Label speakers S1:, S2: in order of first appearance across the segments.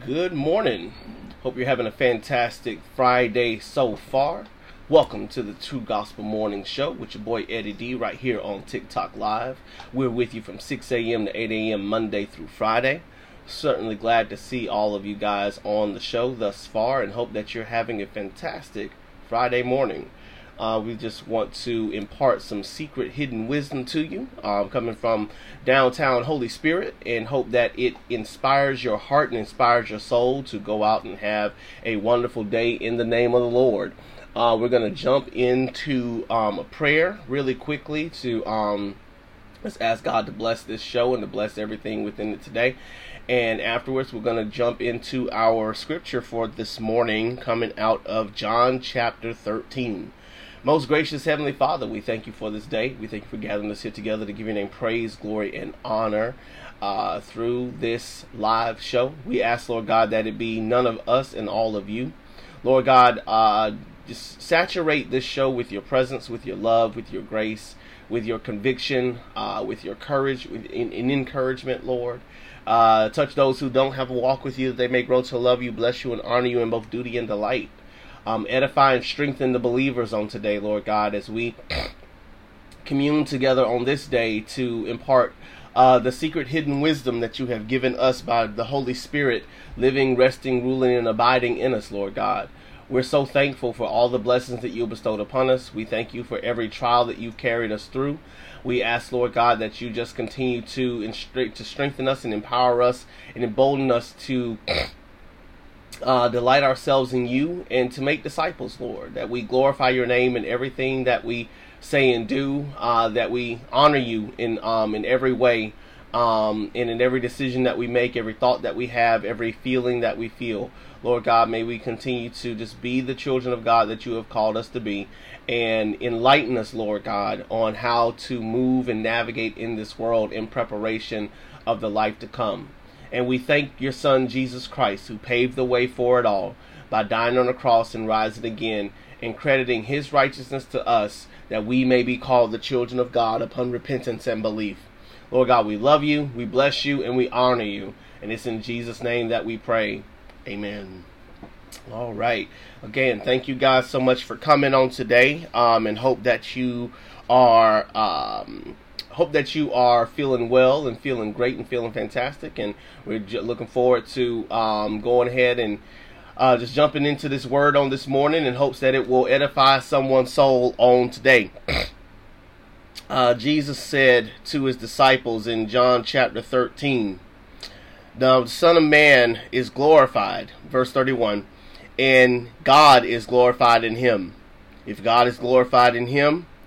S1: Good morning. Hope you're having a fantastic Friday so far. Welcome to the True Gospel Morning Show with your boy Eddie D right here on TikTok Live. We're with you from 6 a.m. to 8 a.m. Monday through Friday. Certainly glad to see all of you guys on the show thus far and hope that you're having a fantastic Friday morning. Uh, we just want to impart some secret hidden wisdom to you um, coming from downtown Holy Spirit and hope that it inspires your heart and inspires your soul to go out and have a wonderful day in the name of the Lord. Uh, we're going to jump into um, a prayer really quickly to um, let's ask God to bless this show and to bless everything within it today. And afterwards, we're going to jump into our scripture for this morning coming out of John chapter 13. Most gracious Heavenly Father, we thank you for this day. We thank you for gathering us here together to give your name praise, glory, and honor uh, through this live show. We ask, Lord God, that it be none of us and all of you. Lord God, uh, just saturate this show with your presence, with your love, with your grace, with your conviction, uh, with your courage, with in, in encouragement, Lord. Uh, touch those who don't have a walk with you, that they may grow to love you, bless you, and honor you in both duty and delight. Um, edify and strengthen the believers on today, Lord God, as we commune together on this day to impart uh, the secret hidden wisdom that you have given us by the Holy Spirit living, resting, ruling, and abiding in us, Lord God. We're so thankful for all the blessings that you bestowed upon us. We thank you for every trial that you've carried us through. We ask, Lord God, that you just continue to to strengthen us and empower us and embolden us to uh, delight ourselves in you and to make disciples, Lord. That we glorify your name in everything that we say and do. Uh, that we honor you in um, in every way, um, and in every decision that we make, every thought that we have, every feeling that we feel. Lord God, may we continue to just be the children of God that you have called us to be, and enlighten us, Lord God, on how to move and navigate in this world in preparation of the life to come. And we thank your Son, Jesus Christ, who paved the way for it all by dying on the cross and rising again, and crediting his righteousness to us, that we may be called the children of God upon repentance and belief. Lord God, we love you, we bless you, and we honor you. And it's in Jesus' name that we pray. Amen. All right. Again, thank you guys so much for coming on today, um, and hope that you are um, hope that you are feeling well and feeling great and feeling fantastic. And we're looking forward to um, going ahead and uh, just jumping into this word on this morning in hopes that it will edify someone's soul on today. Uh, Jesus said to his disciples in John chapter 13, The Son of Man is glorified, verse 31, and God is glorified in him. If God is glorified in him,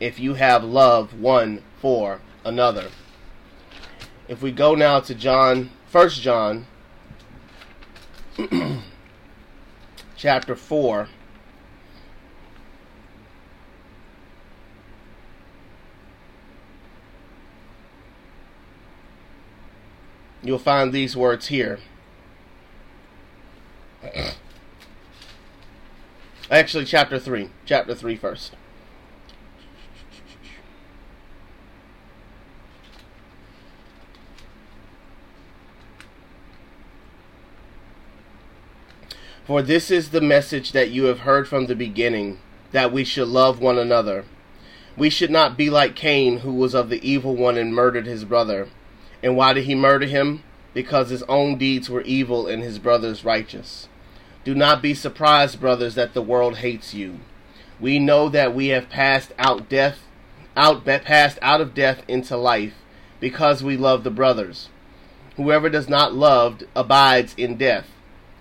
S1: if you have love one for another. If we go now to John, First John, chapter 4. You'll find these words here. Actually, chapter 3. Chapter 3 first. For this is the message that you have heard from the beginning, that we should love one another. We should not be like Cain, who was of the evil one and murdered his brother. And why did he murder him? Because his own deeds were evil and his brother's righteous. Do not be surprised, brothers, that the world hates you. We know that we have passed out death, out passed out of death into life, because we love the brothers. Whoever does not love abides in death.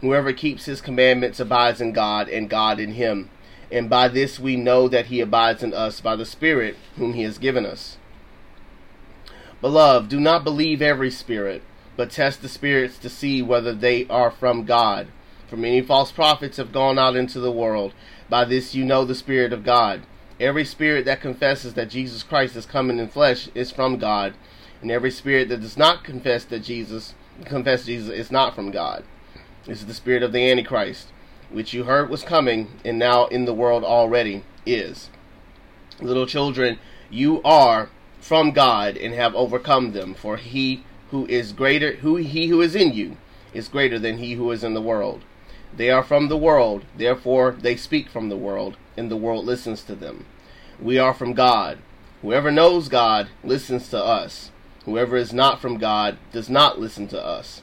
S1: Whoever keeps his commandments abides in God, and God in him. And by this we know that he abides in us by the Spirit whom he has given us. Beloved, do not believe every spirit, but test the spirits to see whether they are from God. For many false prophets have gone out into the world. By this you know the Spirit of God. Every spirit that confesses that Jesus Christ is coming in flesh is from God, and every spirit that does not confess that Jesus confess Jesus is not from God. This is the spirit of the Antichrist, which you heard was coming, and now in the world already is. Little children, you are from God and have overcome them, for he who is greater who he who is in you is greater than he who is in the world. They are from the world, therefore they speak from the world, and the world listens to them. We are from God. Whoever knows God listens to us. Whoever is not from God does not listen to us.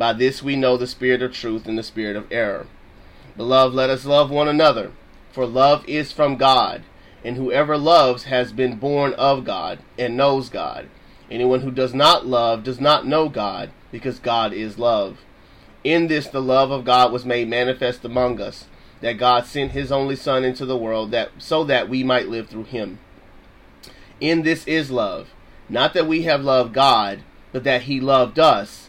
S1: By this we know the spirit of truth and the spirit of error. Beloved, let us love one another, for love is from God, and whoever loves has been born of God and knows God. Anyone who does not love does not know God, because God is love. In this the love of God was made manifest among us, that God sent his only Son into the world that so that we might live through him. In this is love, not that we have loved God, but that he loved us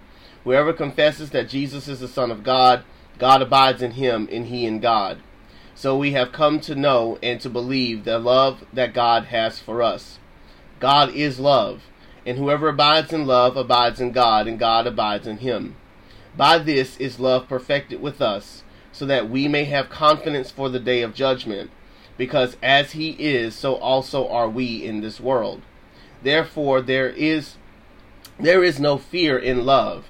S1: Whoever confesses that Jesus is the Son of God, God abides in him and he in God. So we have come to know and to believe the love that God has for us. God is love, and whoever abides in love abides in God, and God abides in him. By this is love perfected with us, so that we may have confidence for the day of judgment, because as he is, so also are we in this world. Therefore there is there is no fear in love,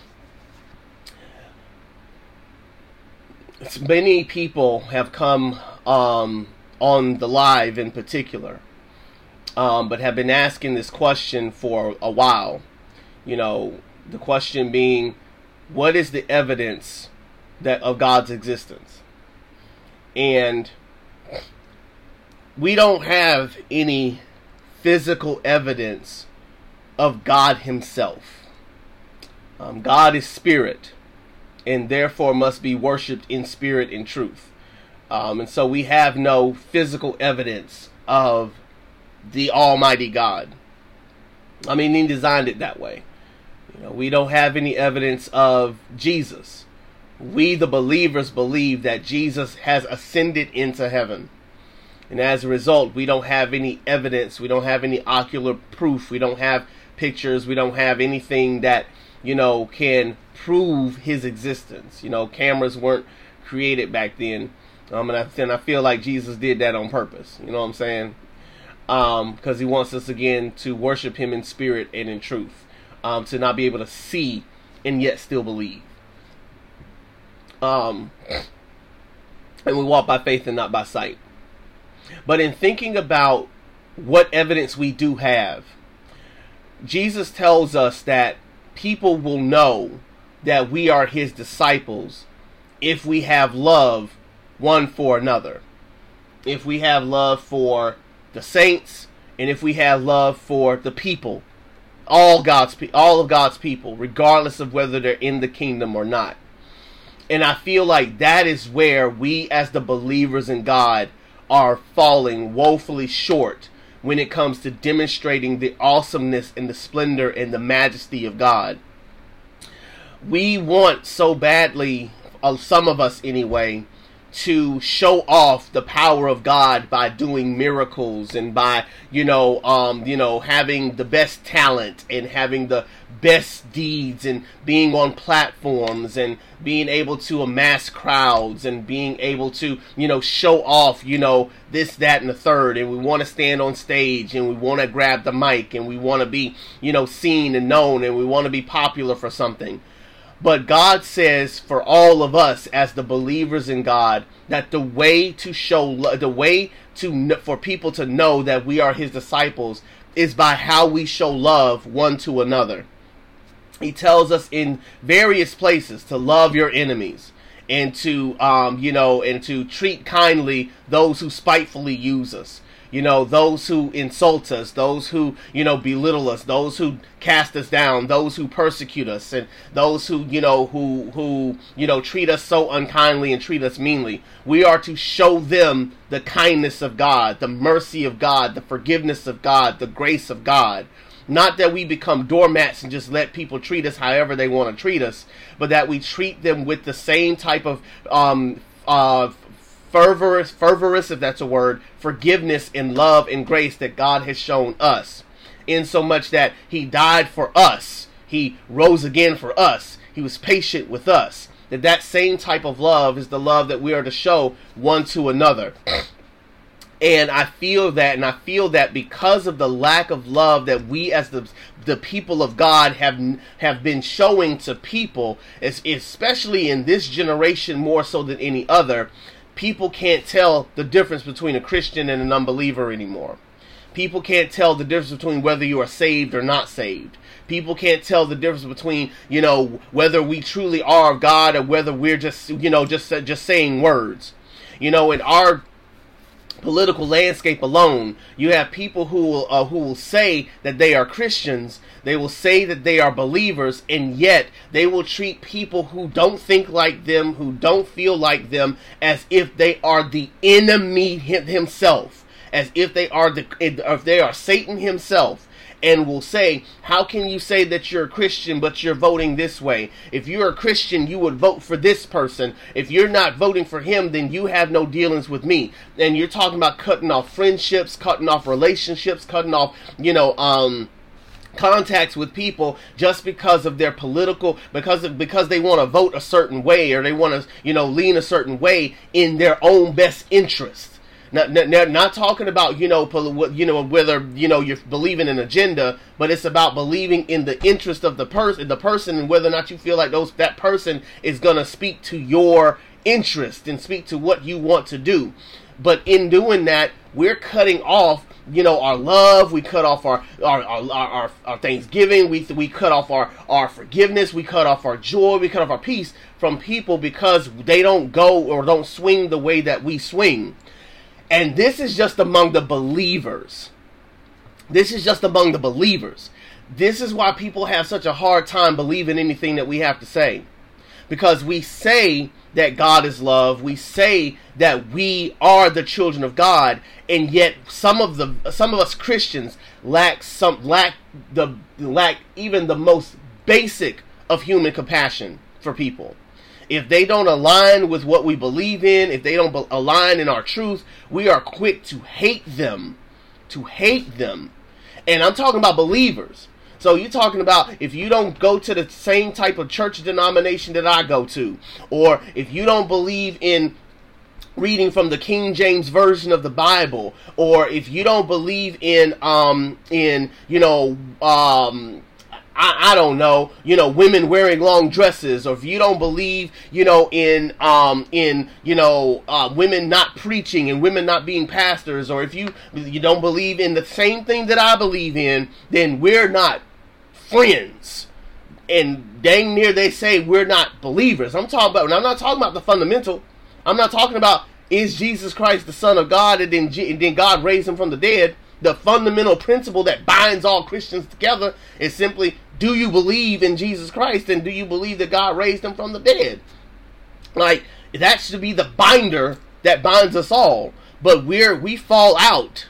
S1: Many people have come um, on the live in particular, um, but have been asking this question for a while. You know, the question being, what is the evidence that of God's existence? And we don't have any physical evidence of God Himself. Um, God is spirit, and therefore must be worshipped in spirit and truth. Um, and so we have no physical evidence of the Almighty God. I mean, He designed it that way. You know, we don't have any evidence of Jesus. We, the believers, believe that Jesus has ascended into heaven. And as a result, we don't have any evidence. We don't have any ocular proof. We don't have pictures. We don't have anything that, you know, can prove his existence. You know, cameras weren't created back then. Um, and, I, and I feel like Jesus did that on purpose. You know what I'm saying? Because um, he wants us again to worship him in spirit and in truth um, to not be able to see and yet still believe. Um, and we walk by faith and not by sight. But in thinking about what evidence we do have, Jesus tells us that people will know that we are his disciples if we have love one for another. If we have love for the saints and if we have love for the people, all God's all of God's people, regardless of whether they're in the kingdom or not. And I feel like that is where we as the believers in God are falling woefully short when it comes to demonstrating the awesomeness and the splendor and the majesty of God. We want so badly, uh, some of us anyway, to show off the power of God by doing miracles and by you know um you know having the best talent and having the best deeds and being on platforms and being able to amass crowds and being able to you know show off you know this that and the third and we want to stand on stage and we want to grab the mic and we want to be you know seen and known and we want to be popular for something but God says for all of us as the believers in God that the way to show the way to for people to know that we are his disciples is by how we show love one to another. He tells us in various places to love your enemies and to um, you know and to treat kindly those who spitefully use us you know, those who insult us, those who, you know, belittle us, those who cast us down, those who persecute us, and those who, you know, who, who, you know, treat us so unkindly and treat us meanly. We are to show them the kindness of God, the mercy of God, the forgiveness of God, the grace of God. Not that we become doormats and just let people treat us however they want to treat us, but that we treat them with the same type of um, uh, fervorous, fervorous, if that's a word, forgiveness and love and grace that God has shown us. In so much that He died for us, He rose again for us, He was patient with us. That that same type of love is the love that we are to show one to another. And I feel that, and I feel that because of the lack of love that we as the the people of God have have been showing to people, especially in this generation more so than any other, people can't tell the difference between a Christian and an unbeliever anymore. People can't tell the difference between whether you are saved or not saved. People can't tell the difference between, you know, whether we truly are of God or whether we're just, you know, just just saying words. You know, in our political landscape alone, you have people who will uh, who will say that they are Christians, they will say that they are believers, and yet they will treat people who don't think like them, who don't feel like them, as if they are the enemy himself, as if they are the if they are Satan himself and will say, How can you say that you're a Christian but you're voting this way? If you're a Christian, you would vote for this person. If you're not voting for him, then you have no dealings with me. And you're talking about cutting off friendships, cutting off relationships, cutting off, you know, um, contacts with people just because of their political because of, because they want to vote a certain way or they want to you know lean a certain way in their own best interest not, not, not talking about you know you know whether you know you're believing an agenda, but it's about believing in the interest of the person, the person, and whether or not you feel like those that person is gonna speak to your interest and speak to what you want to do. But in doing that, we're cutting off you know our love we cut off our our, our our, our, thanksgiving we we cut off our our forgiveness we cut off our joy we cut off our peace from people because they don't go or don't swing the way that we swing and this is just among the believers. This is just among the believers. This is why people have such a hard time believing anything that we have to say. Because we say that God is love, we say that we are the children of God, and yet some of the some of us Christians lack some lack the lack even the most basic of human compassion for people if they don't align with what we believe in, if they don't be- align in our truth, we are quick to hate them. To hate them. And I'm talking about believers. So you're talking about if you don't go to the same type of church denomination that I go to, or if you don't believe in reading from the King James version of the Bible, or if you don't believe in um in you know um I, I don't know, you know, women wearing long dresses, or if you don't believe, you know, in um in you know uh, women not preaching and women not being pastors, or if you you don't believe in the same thing that I believe in, then we're not friends. And dang near they say we're not believers. I'm talking about. and I'm not talking about the fundamental. I'm not talking about is Jesus Christ the Son of God and then, and then God raised him from the dead the fundamental principle that binds all Christians together is simply do you believe in Jesus Christ and do you believe that God raised him from the dead? Like that should be the binder that binds us all. But we're we fall out.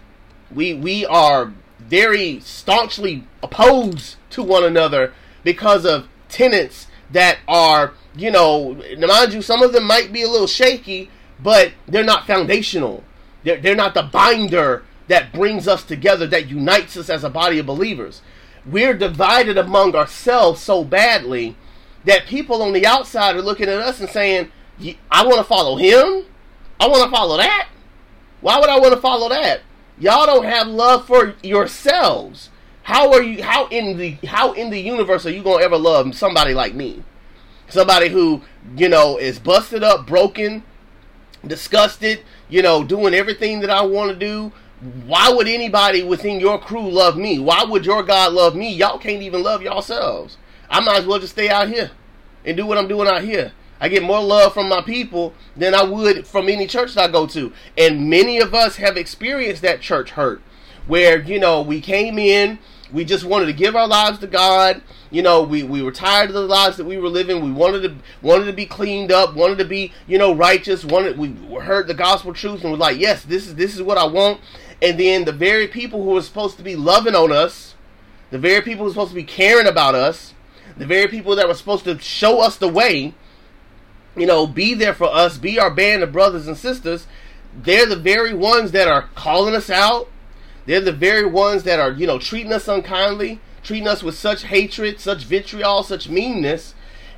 S1: We we are very staunchly opposed to one another because of tenets that are, you know, mind you, some of them might be a little shaky, but they're not foundational. They're, they're not the binder that brings us together, that unites us as a body of believers. We're divided among ourselves so badly that people on the outside are looking at us and saying, I want to follow him. I want to follow that. Why would I want to follow that? Y'all don't have love for yourselves. How are you how in the how in the universe are you going to ever love somebody like me? Somebody who, you know, is busted up, broken, disgusted, you know, doing everything that I want to do, why would anybody within your crew love me? Why would your God love me? Y'all can't even love yourselves. I might as well just stay out here and do what I'm doing out here. I get more love from my people than I would from any church that I go to. And many of us have experienced that church hurt where, you know, we came in, we just wanted to give our lives to God. You know, we, we were tired of the lives that we were living. We wanted to wanted to be cleaned up, wanted to be, you know, righteous, wanted we heard the gospel truth and was like, yes, this is this is what I want. And then the very people who are supposed to be loving on us, the very people who are supposed to be caring about us, the very people that were supposed to show us the way, you know, be there for us, be our band of brothers and sisters, they're the very ones that are calling us out. They're the very ones that are, you know, treating us unkindly, treating us with such hatred, such vitriol, such meanness.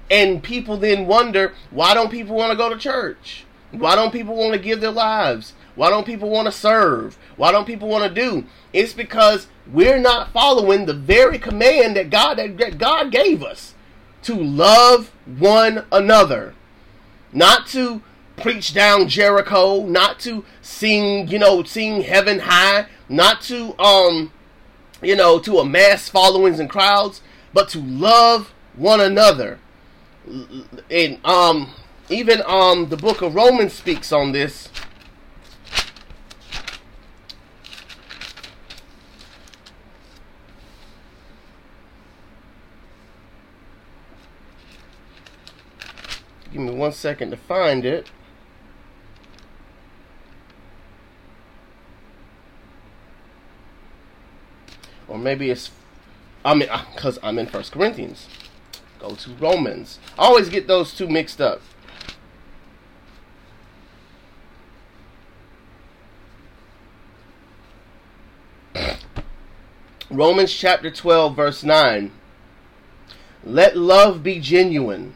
S1: And people then wonder, why don't people want to go to church? Why don't people want to give their lives? Why don't people want to serve? Why don't people want to do? It's because we're not following the very command that God that God gave us to love one another. Not to preach down Jericho, not to sing, you know, sing heaven high, not to um you know, to amass followings and crowds, but to love one another. And um even um the book of Romans speaks on this Give me one second to find it. Or maybe it's I mean because I'm in First Corinthians. Go to Romans. I always get those two mixed up. Romans chapter 12, verse 9. Let love be genuine.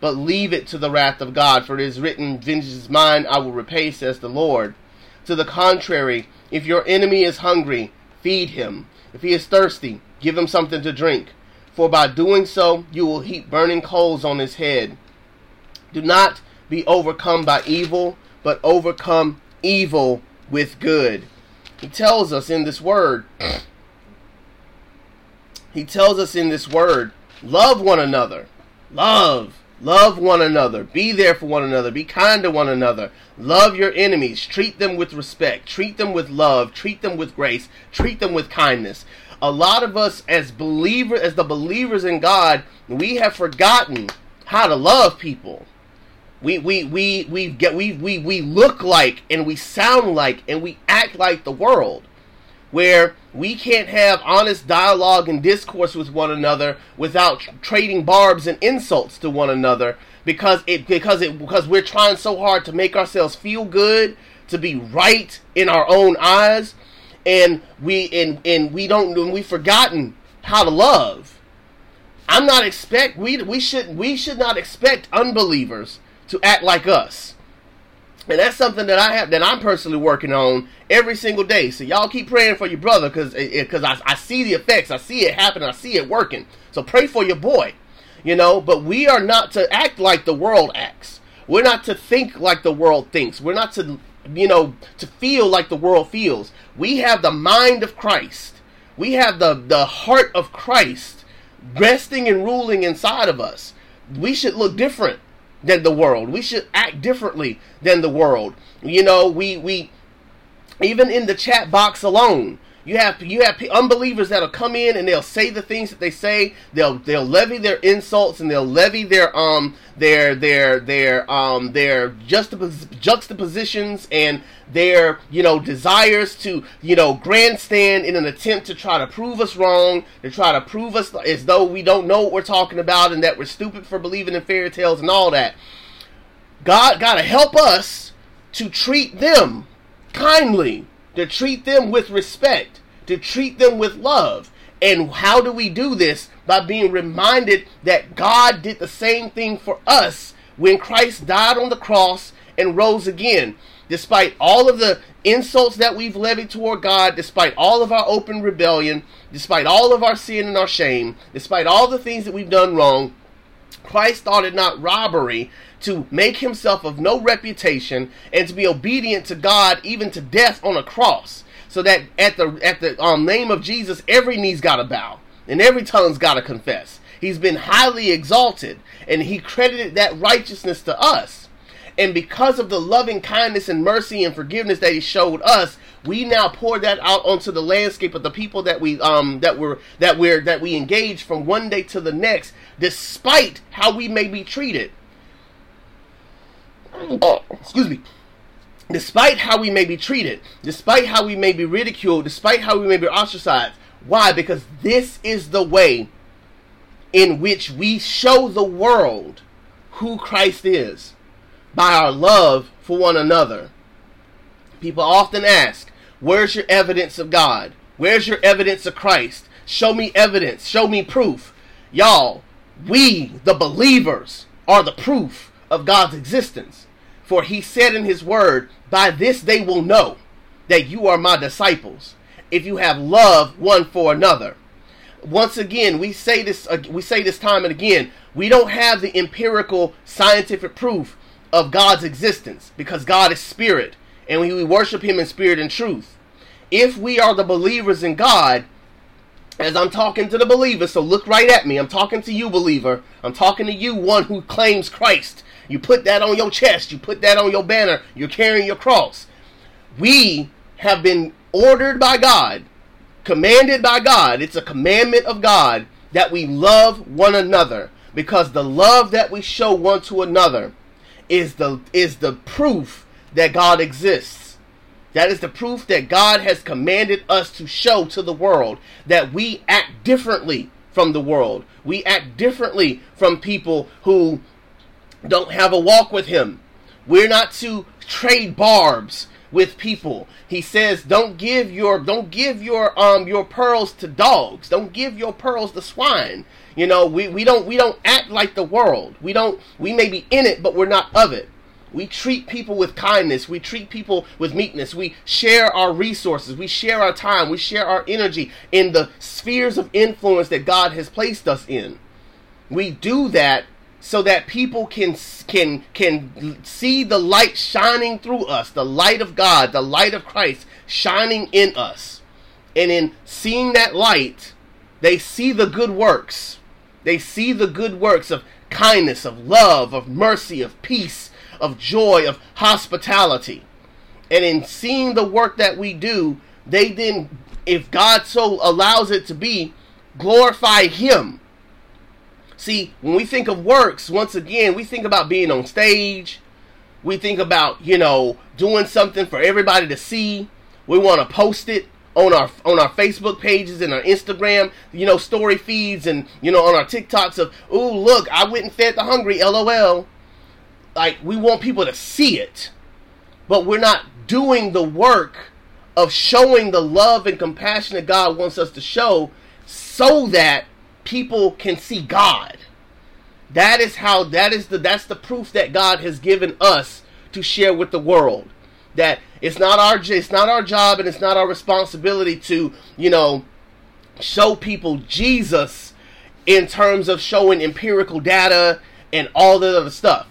S1: but leave it to the wrath of God, for it is written, Vengeance is mine, I will repay, says the Lord. To the contrary, if your enemy is hungry, feed him. If he is thirsty, give him something to drink. For by doing so, you will heap burning coals on his head. Do not be overcome by evil, but overcome evil with good. He tells us in this word, he tells us in this word, love one another Love. Love one another. Be there for one another. Be kind to one another. Love your enemies. Treat them with respect. Treat them with love. Treat them with grace. Treat them with kindness. A lot of us as believers as the believers in God, we have forgotten how to love people. We we we we get we we we look like and we sound like and we act like the world where we can't have honest dialogue and discourse with one another without trading barbs and insults to one another because it because it because we're trying so hard to make ourselves feel good to be right in our own eyes and we and and we don't we've forgotten how to love. I'm not expect we we should we should not expect unbelievers to act like us and that's something that I have that I'm personally working on every single day. So y'all keep praying for your brother because because eh, eh, I, I see the effects, I see it happen, I see it working. So pray for your boy, you know. But we are not to act like the world acts. We're not to think like the world thinks. We're not to you know to feel like the world feels. We have the mind of Christ. We have the the heart of Christ resting and ruling inside of us. We should look different than the world. We should act differently than the world. You know, we we even in the chat box alone, you have you have unbelievers that'll come in and they'll say the things that they say. They'll they'll levy their insults and they'll levy their um their their their um their juxtapos- juxtapositions and their you know desires to you know grandstand in an attempt to try to prove us wrong, to try to prove us as though we don't know what we're talking about and that we're stupid for believing in fairy tales and all that. God got to help us to treat them kindly to treat them with respect, to treat them with love. And how do we do this? By being reminded that God did the same thing for us when Christ died on the cross and rose again. Despite all of the insults that we've levied toward God, despite all of our open rebellion, despite all of our sin and our shame, despite all the things that we've done wrong, Christ thought it not robbery to make himself of no reputation and to be obedient to God even to death on a cross. So that at the at the um, name of Jesus, every knee's got to bow and every tongue's got to confess. He's been highly exalted, and he credited that righteousness to us. And because of the loving kindness and mercy and forgiveness that he showed us, we now pour that out onto the landscape of the people that we um that were that we're that we engage from one day to the next, despite how we may be treated. Excuse me. Despite how we may be treated, despite how we may be ridiculed, despite how we may be ostracized. Why? Because this is the way in which we show the world who Christ is by our love for one another. People often ask, Where's your evidence of God? Where's your evidence of Christ? Show me evidence. Show me proof. Y'all, we, the believers, are the proof of God's existence. For he said in his word, By this they will know that you are my disciples, if you have love one for another. Once again, we say this uh, we say this time and again, we don't have the empirical scientific proof of God's existence because God is spirit and we worship him in spirit and truth. If we are the believers in God, as I'm talking to the believer, so look right at me. I'm talking to you, believer. I'm talking to you, one who claims Christ. You put that on your chest. You put that on your banner. You're carrying your cross. We have been ordered by God, commanded by God. It's a commandment of God that we love one another because the love that we show one to another is the is the proof that God exists. That is the proof that God has commanded us to show to the world that we act differently from the world. We act differently from people who don't have a walk with him. We're not to trade barbs with people. He says, "Don't give your don't give your um your pearls to dogs. Don't give your pearls to swine." You know, we, we don't we don't act like the world. We don't we may be in it, but we're not of it. We treat people with kindness. We treat people with meekness. We share our resources. We share our time. We share our energy in the spheres of influence that God has placed us in. We do that so that people can can can see the light shining through us, the light of God, the light of Christ shining in us. And in seeing that light, they see the good works. They see the good works of kindness, of love, of mercy, of peace, of joy, of hospitality. And in seeing the work that we do, they then, if God so allows it to be, glorify Him. See, when we think of works, once again, we think about being on stage. We think about, you know, doing something for everybody to see. We want to post it on our on our Facebook pages and our Instagram, you know, story feeds and you know on our TikToks of, "Ooh, look, I went and fed the hungry." LOL. Like we want people to see it. But we're not doing the work of showing the love and compassion that God wants us to show so that people can see God. That is how that is the that's the proof that God has given us to share with the world. That it's not our it's not our job and it's not our responsibility to, you know, show people Jesus in terms of showing empirical data and all that other stuff.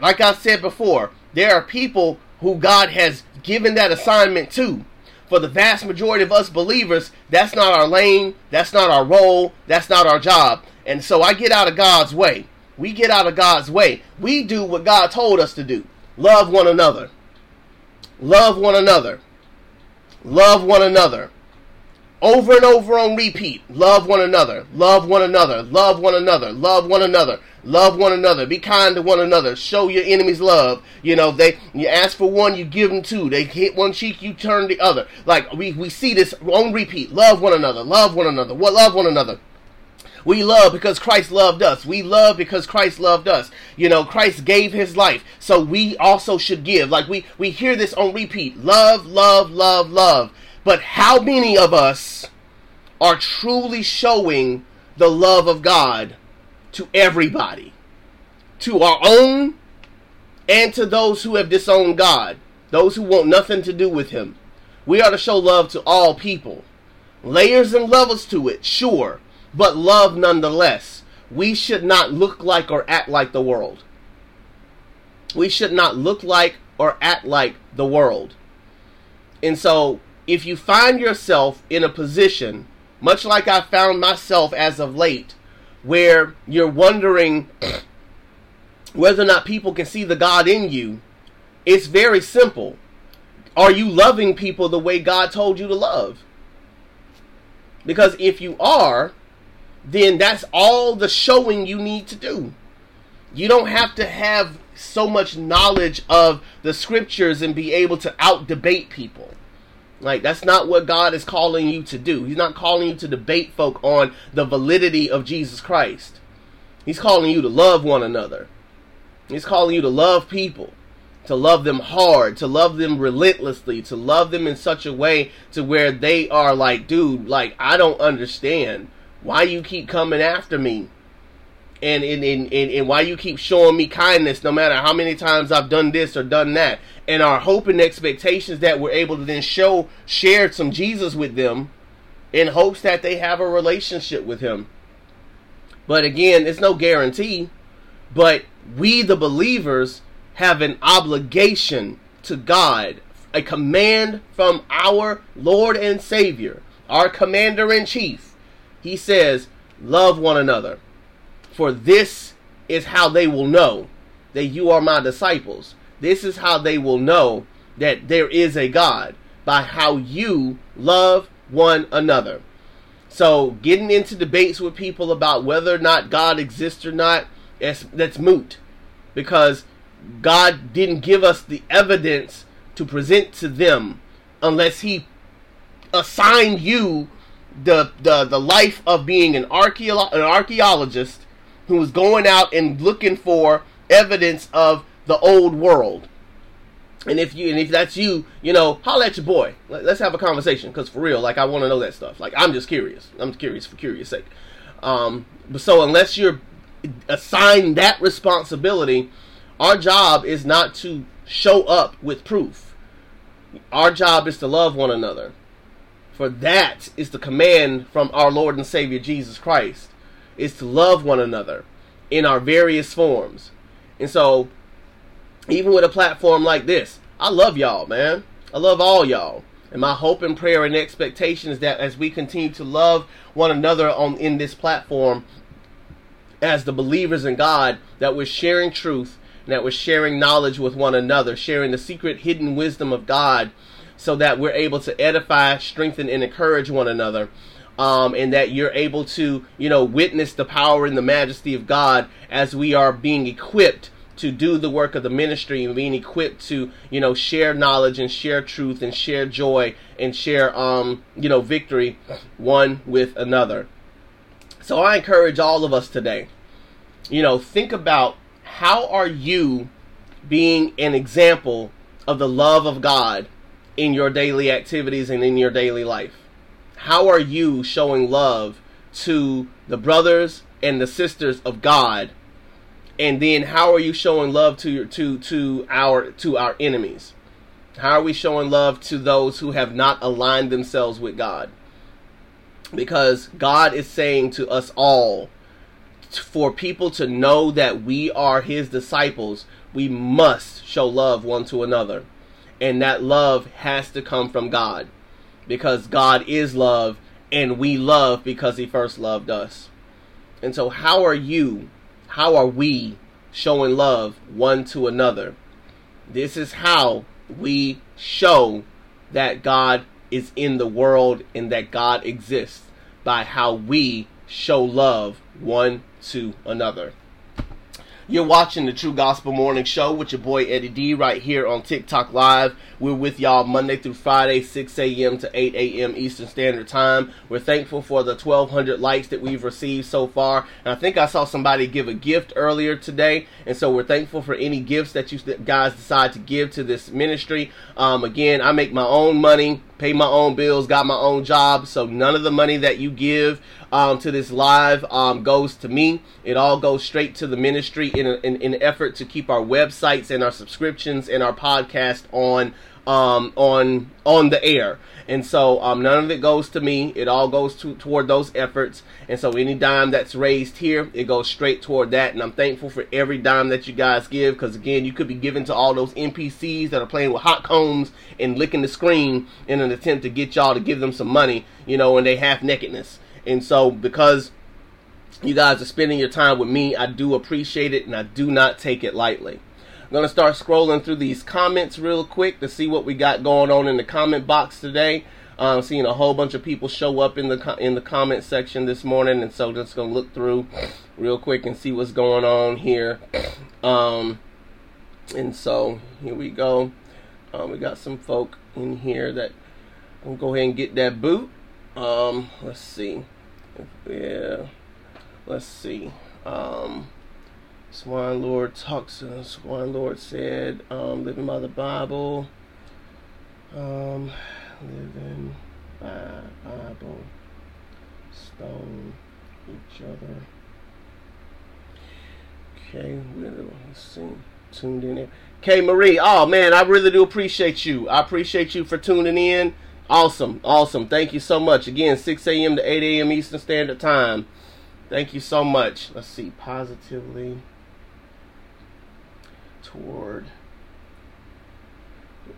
S1: Like I said before, there are people who God has given that assignment to. For the vast majority of us believers, that's not our lane, that's not our role, that's not our job. And so I get out of God's way. We get out of God's way. We do what God told us to do love one another. Love one another. Love one another. Over and over on repeat. Love one another. Love one another. Love one another. Love one another. Love one another. Be kind to one another. Show your enemies love. You know, they you ask for one, you give them two. They hit one cheek, you turn the other. Like we, we see this on repeat. Love one another. Love one another. What love one another. We love because Christ loved us. We love because Christ loved us. You know, Christ gave his life. So we also should give. Like we, we hear this on repeat. Love, love, love, love. But how many of us are truly showing the love of God to everybody? To our own and to those who have disowned God. Those who want nothing to do with him. We are to show love to all people. Layers and levels to it, sure but love nonetheless. We should not look like or act like the world. We should not look like or act like the world. And so, if you find yourself in a position, much like I found myself as of late, where you're wondering whether or not people can see the God in you, it's very simple. Are you loving people the way God told you to love? Because if you are, then that's all the showing you need to do. You don't have to have so much knowledge of the scriptures and be able to out debate people. Like that's not what God is calling you to do. He's not calling you to debate folk on the validity of Jesus Christ. He's calling you to love one another. He's calling you to love people, to love them hard, to love them relentlessly, to love them in such a way to where they are like, dude, like I don't understand why you keep coming after me and and, and, and, why you keep showing me kindness no matter how many times I've done this or done that. And our hope and expectations that we're able to then show share some Jesus with them in hopes that they have a relationship with him. But again it's no guarantee but we the believers have an obligation to God a command from our Lord and Savior our commander in chief. He says, Love one another, for this is how they will know that you are my disciples. This is how they will know that there is a God by how you love one another. So, getting into debates with people about whether or not God exists or not, that's, moot. Because God didn't give us the evidence to present to them unless He assigned you the the the life of being an archeolo- an archaeologist who was going out and looking for evidence of the old world. And if you and if that's you, you know, holla at your boy. Let's have a conversation because for real, like I want to know that stuff. Like I'm just curious. I'm curious for curious sake. Um, but so unless you're assigned that responsibility, our job is not to show up with proof. Our job is to love one another. For that is the command from our Lord and Savior Jesus Christ, is to love one another in our various forms. And so, even with a platform like this, I love y'all, man. I love all y'all. And my hope and prayer and expectation is that as we continue to love one another on in this platform, as the believers in God that we're sharing truth and that we're sharing knowledge with one another, sharing the secret hidden wisdom of God so that we're able to edify, strengthen, and encourage one another. Um, and that you're able to, you know, witness the power and the majesty of God as we are being equipped to do the work of the ministry and being equipped to, you know, share knowledge and share truth and share joy and share, um, you know, victory one with another. So I encourage all of us today, you know, think about how are you being an example of the love of God in your daily activities and in your daily life? How are you showing love to the brothers and the sisters of God? And then how are you showing love to your to to our to our enemies? How are we showing love to those who have not aligned themselves with God? Because God is saying to us all for people to know that we are his disciples, we must show love one to another. And that love has to come from God. Because God is love and we love because he first loved us. And so how are you, how are we showing love one to another? This is how we show that God is in the world and that God exists by how we show love one to another. You're watching the True Gospel Morning Show with your boy Eddie D right here on TikTok Live. We're with y'all Monday through Friday, 6 a.m. to 8 a.m. Eastern Standard Time. We're thankful for the 1,200 likes that we've received so far. And I think I saw somebody give a gift earlier today. And so we're thankful for any gifts that you guys decide to give to this ministry. Um, again, I make my own money, pay my own bills, got my own job. So none of the money that you give um, to this live um, goes to me. It all goes straight to the ministry in, in, in an effort to keep our websites and our subscriptions and our podcast on um, on on the air. And so um, none of it goes to me. It all goes to, toward those efforts. And so any dime that's raised here, it goes straight toward that. And I'm thankful for every dime that you guys give because, again, you could be giving to all those NPCs that are playing with hot combs and licking the screen in an attempt to get y'all to give them some money, you know, in they half nakedness. And so because you guys are spending your time with me, I do appreciate it and I do not take it lightly. I'm going to start scrolling through these comments real quick to see what we got going on in the comment box today. I'm uh, seeing a whole bunch of people show up in the in the comment section this morning, and so just gonna look through real quick and see what's going on here. Um, and so here we go. Um, we got some folk in here that I'm gonna go ahead and get that boot. Um, let's see. Yeah, let's see. Um, Swine Lord talks. Uh, Swine Lord said, um, "Living by the Bible." Um, living by Bible. Stone each other. Okay, let's see. Tuned in. Okay, Marie. Oh man, I really do appreciate you. I appreciate you for tuning in. Awesome, awesome. Thank you so much. Again, 6 a.m. to 8 a.m. Eastern Standard Time. Thank you so much. Let's see, positively toward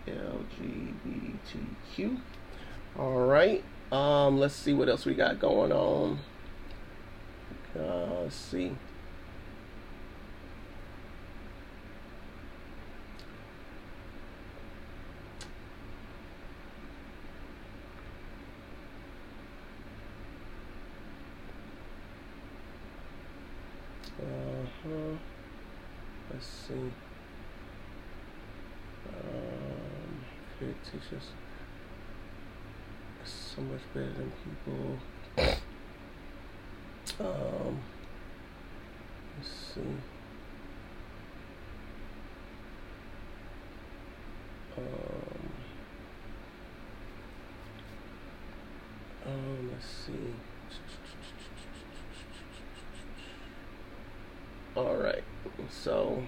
S1: LGBTQ. All right. Um, let's see what else we got going on. Uh, let's see. Uh-huh. Let's see. Um, fictitious. So much better than people. Um, let's see. Um, um, let's see. All right. So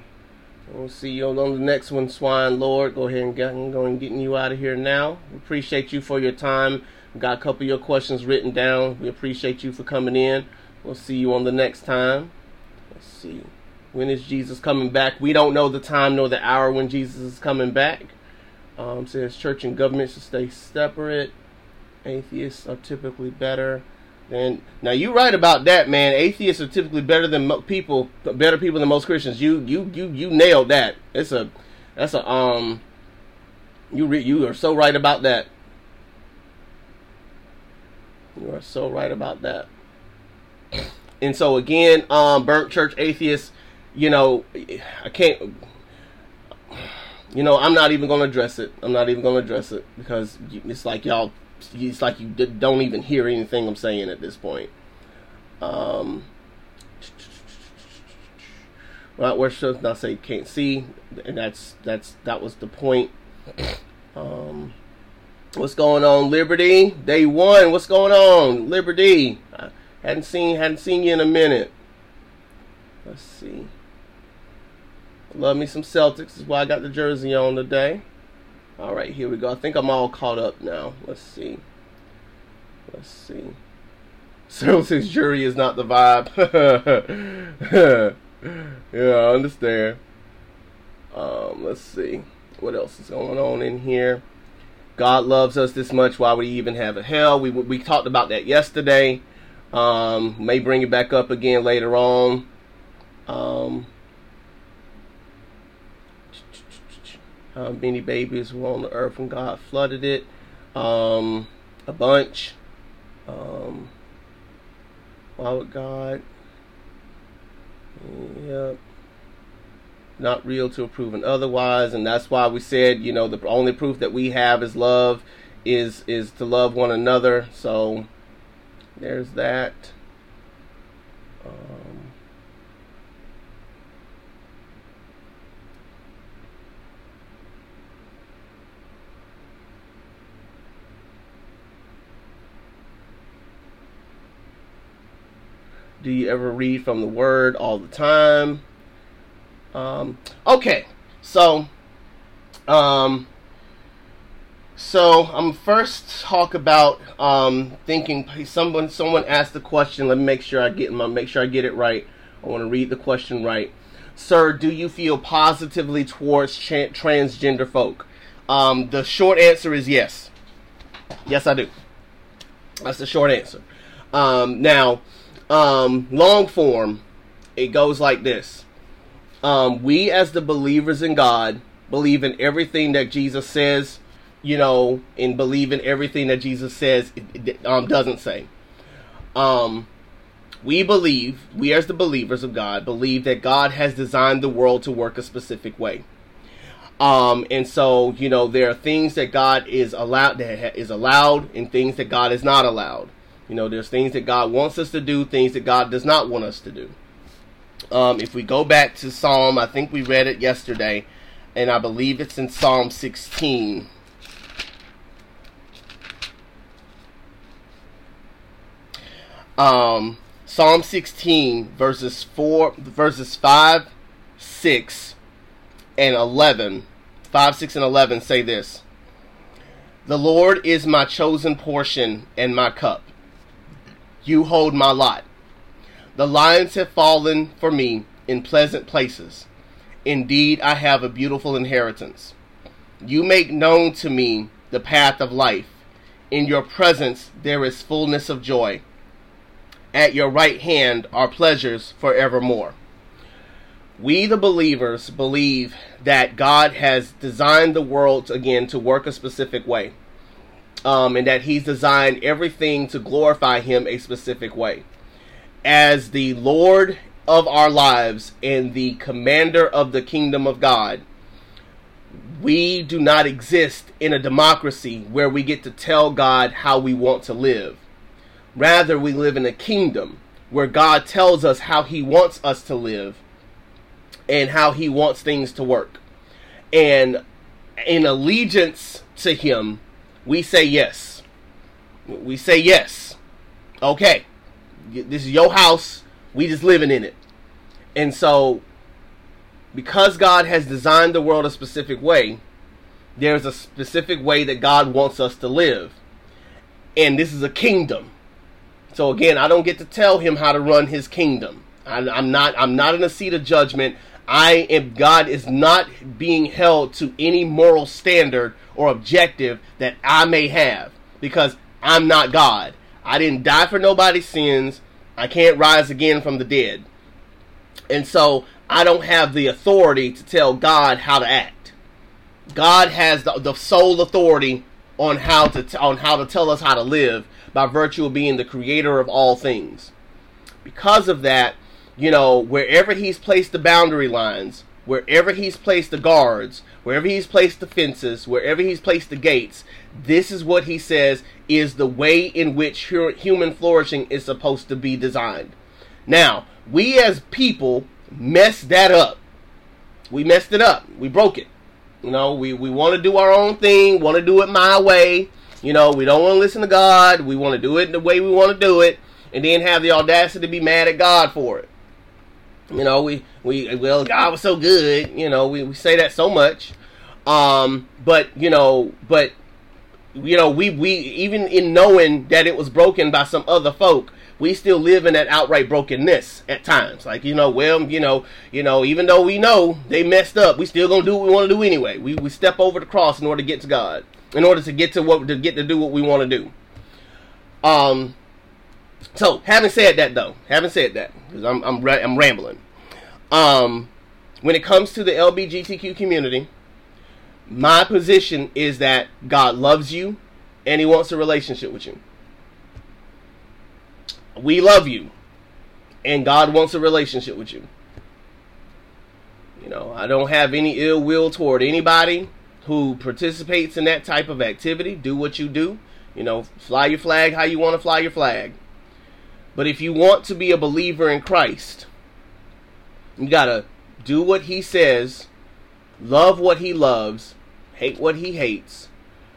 S1: we'll see you on the next one, Swine Lord. Go ahead and get going getting you out of here now. We appreciate you for your time. Got a couple of your questions written down. We appreciate you for coming in. We'll see you on the next time. Let's see. When is Jesus coming back? We don't know the time nor the hour when Jesus is coming back. Um, says church and government should stay separate. Atheists are typically better. And now you're right about that, man. Atheists are typically better than mo- people, better people than most Christians. You you you you nailed that. It's a that's a um. You re- you are so right about that. You are so right about that. And so again, um, burnt church atheists, you know, I can't. You know, I'm not even to address it. I'm not even to address it because it's like y'all it's like you don't even hear anything I'm saying at this point. Um, well, where should not say you can't see, and that's that's that was the point. Um, what's going on, Liberty? Day one. What's going on, Liberty? I hadn't seen hadn't seen you in a minute. Let's see. Love me some Celtics. Is why I got the jersey on today. All right, here we go. I think I'm all caught up now. Let's see. Let's see. Celtics jury is not the vibe. yeah, I understand. Um, let's see. What else is going on in here? God loves us this much. Why would He even have a hell? We we talked about that yesterday. Um, may bring it back up again later on. Um, How many babies were on the earth when God flooded it? Um, a bunch. Um, why would God? Yep. Not real to a proven otherwise, and that's why we said, you know, the only proof that we have is love, is is to love one another. So there's that. Um, Do you ever read from the Word all the time? Um, okay, so, um, so I'm first talk about um, thinking. Someone someone asked the question. Let me make sure I get my make sure I get it right. I want to read the question right. Sir, do you feel positively towards tra- transgender folk? Um, the short answer is yes. Yes, I do. That's the short answer. Um, now, um, long form, it goes like this. Um, we, as the believers in God, believe in everything that Jesus says, you know, and believe in everything that Jesus says um, doesn't say. Um, we believe, we as the believers of God, believe that God has designed the world to work a specific way. Um, and so, you know, there are things that God is allowed that is allowed and things that God is not allowed. You know, there's things that God wants us to do, things that God does not want us to do. Um, if we go back to Psalm, I think we read it yesterday, and I believe it's in Psalm 16. Um, Psalm 16, verses 4, verses 5, 6, and 11. 5, 6, and 11 say this The Lord is my chosen portion and my cup. You hold my lot. The lions have fallen for me in pleasant places. Indeed, I have a beautiful inheritance. You make known to me the path of life. In your presence there is fullness of joy. At your right hand are pleasures forevermore. We, the believers, believe that God has designed the world again to work a specific way um, and that he's designed everything to glorify him a specific way. As the Lord of our lives and the commander of the kingdom of God, we do not exist in a democracy where we get to tell God how we want to live. Rather, we live in a kingdom where God tells us how he wants us to live and how he wants things to work. And in allegiance to him, we say yes. We say yes. Okay. This is your house. We just living in it. And so because God has designed the world a specific way, there's a specific way that God wants us to live. And this is a kingdom. So again, I don't get to tell him how to run his kingdom. I'm not I'm not in a seat of judgment. I am God is not being held to any moral standard or objective that I may have because I'm not God. I didn't die for nobody's sins. I can't rise again from the dead. And so I don't have the authority to tell God how to act. God has the, the sole authority on how to t- on how to tell us how to live by virtue of being the creator of all things. Because of that, you know, wherever he's placed the boundary lines, wherever he's placed the guards, wherever he's placed the fences, wherever he's placed the gates, this is what he says is the way in which human flourishing is supposed to be designed. Now, we as people messed that up. We messed it up. We broke it. You know, we, we want to do our own thing, want to do it my way. You know, we don't want to listen to God. We want to do it the way we want to do it, and then have the audacity to be mad at God for it. You know, we we well, God was so good. You know, we, we say that so much. Um, but you know, but you know, we we even in knowing that it was broken by some other folk, we still live in that outright brokenness at times. Like, you know, well, you know, you know, even though we know they messed up, we still gonna do what we want to do anyway. We we step over the cross in order to get to God, in order to get to what to get to do what we want to do. Um. So, having said that, though, having said that, because I'm I'm I'm rambling. Um, when it comes to the LBGTQ community, my position is that God loves you, and He wants a relationship with you we love you and God wants a relationship with you. You know, I don't have any ill will toward anybody who participates in that type of activity. Do what you do. You know, fly your flag how you want to fly your flag. But if you want to be a believer in Christ, you got to do what he says, love what he loves, hate what he hates,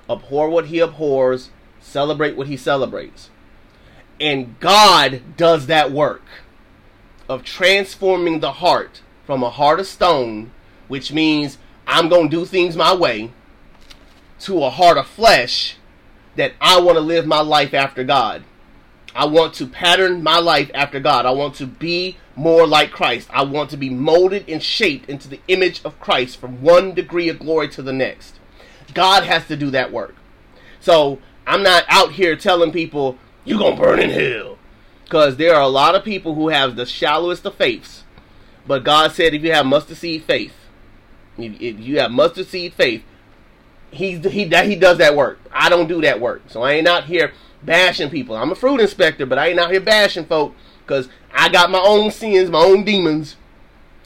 S1: abhor what he abhors, celebrate what he celebrates. And God does that work of transforming the heart from a heart of stone, which means I'm going to do things my way, to a heart of flesh that I want to live my life after God. I want to pattern my life after God. I want to be more like Christ. I want to be molded and shaped into the image of Christ from one degree of glory to the next. God has to do that work. So I'm not out here telling people, you're going to burn in hell. Because there are a lot of people who have the shallowest of faiths. But God said if you have mustard seed faith, if you have mustard seed faith, he, he, he does that work. I don't do that work. So I ain't out here bashing people. I'm a fruit inspector, but I ain't out here bashing folk because I got my own sins, my own demons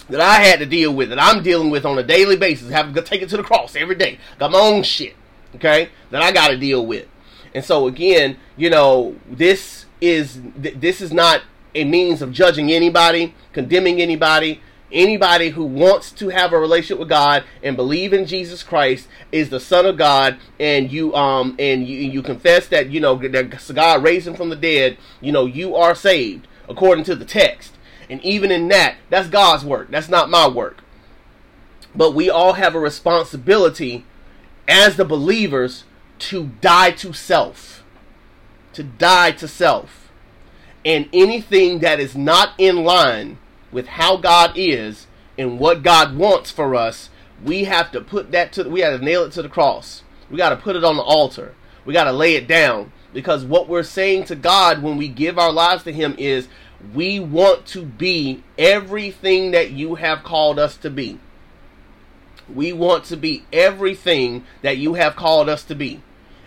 S1: that I had to deal with, that I'm dealing with on a daily basis, Have to take it to the cross every day. Got my own shit, okay, that I got to deal with. And so again, you know, this is th- this is not a means of judging anybody, condemning anybody. Anybody who wants to have a relationship with God and believe in Jesus Christ is the Son of God, and you um and you you confess that you know that God raised him from the dead. You know you are saved according to the text, and even in that, that's God's work. That's not my work. But we all have a responsibility as the believers to die to self. To die to self. And anything that is not in line with how God is and what God wants for us, we have to put that to we have to nail it to the cross. We got to put it on the altar. We got to lay it down because what we're saying to God when we give our lives to him is we want to be everything that you have called us to be. We want to be everything that you have called us to be.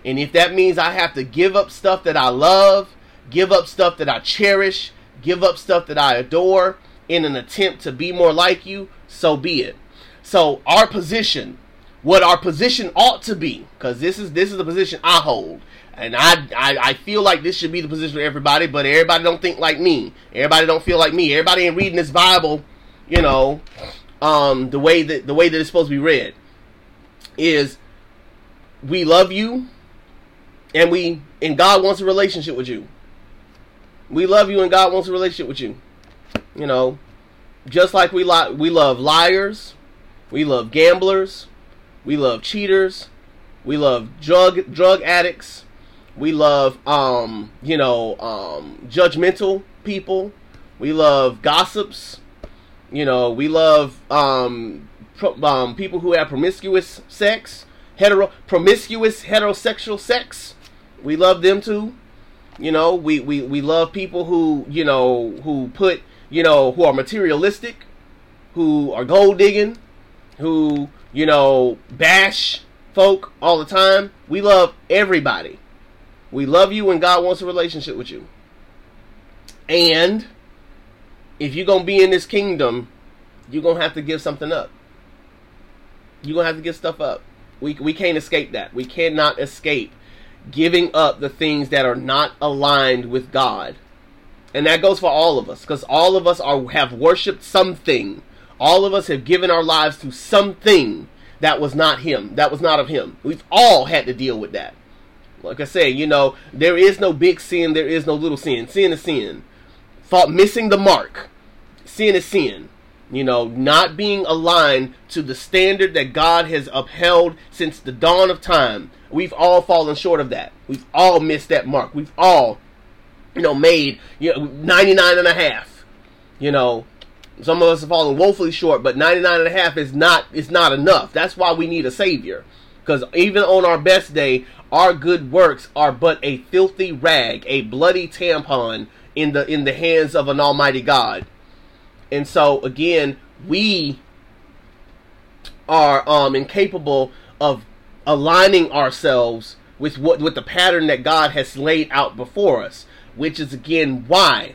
S1: And if that means I have to give up stuff that I love, give up stuff that I cherish, give up stuff that I adore in an attempt to be more like you, so be it. So our position, what our position ought to be, because this is this is the position I hold. And I, I I feel like this should be the position for everybody, but everybody don't think like me. Everybody don't feel like me. Everybody ain't reading this Bible, you know, um, the way that the way that it's supposed to be read is we love you and we and God wants a relationship with you. We love you and God wants a relationship with you. You know, just like we li- we love liars, we love gamblers, we love cheaters, we love drug drug addicts, we love um, you know, um, judgmental people, we love gossips, you know, we love um, pro- um, people who have promiscuous sex, hetero promiscuous heterosexual sex. We love them too. You know, we, we, we love people who, you know, who put, you know, who are materialistic, who are gold digging, who, you know, bash folk all the time. We love everybody. We love you when God wants a relationship with you. And if you're going to be in this kingdom, you're going to have to give something up. You're going to have to give stuff up. We, we can't escape that. We cannot escape giving up the things that are not aligned with God. And that goes for all of us because all of us are have worshiped something. All of us have given our lives to something that was not him, that was not of him. We've all had to deal with that. Like I say, you know, there is no big sin, there is no little sin. Sin is sin. Fault missing the mark. Sin is sin. You know, not being aligned to the standard that God has upheld since the dawn of time. We've all fallen short of that. We've all missed that mark. We've all, you know, made you know 99 and a half. You know, some of us have fallen woefully short, but 99 and a half is not is not enough. That's why we need a savior. Because even on our best day, our good works are but a filthy rag, a bloody tampon in the in the hands of an almighty God. And so again, we are um, incapable of aligning ourselves with what with the pattern that God has laid out before us, which is again why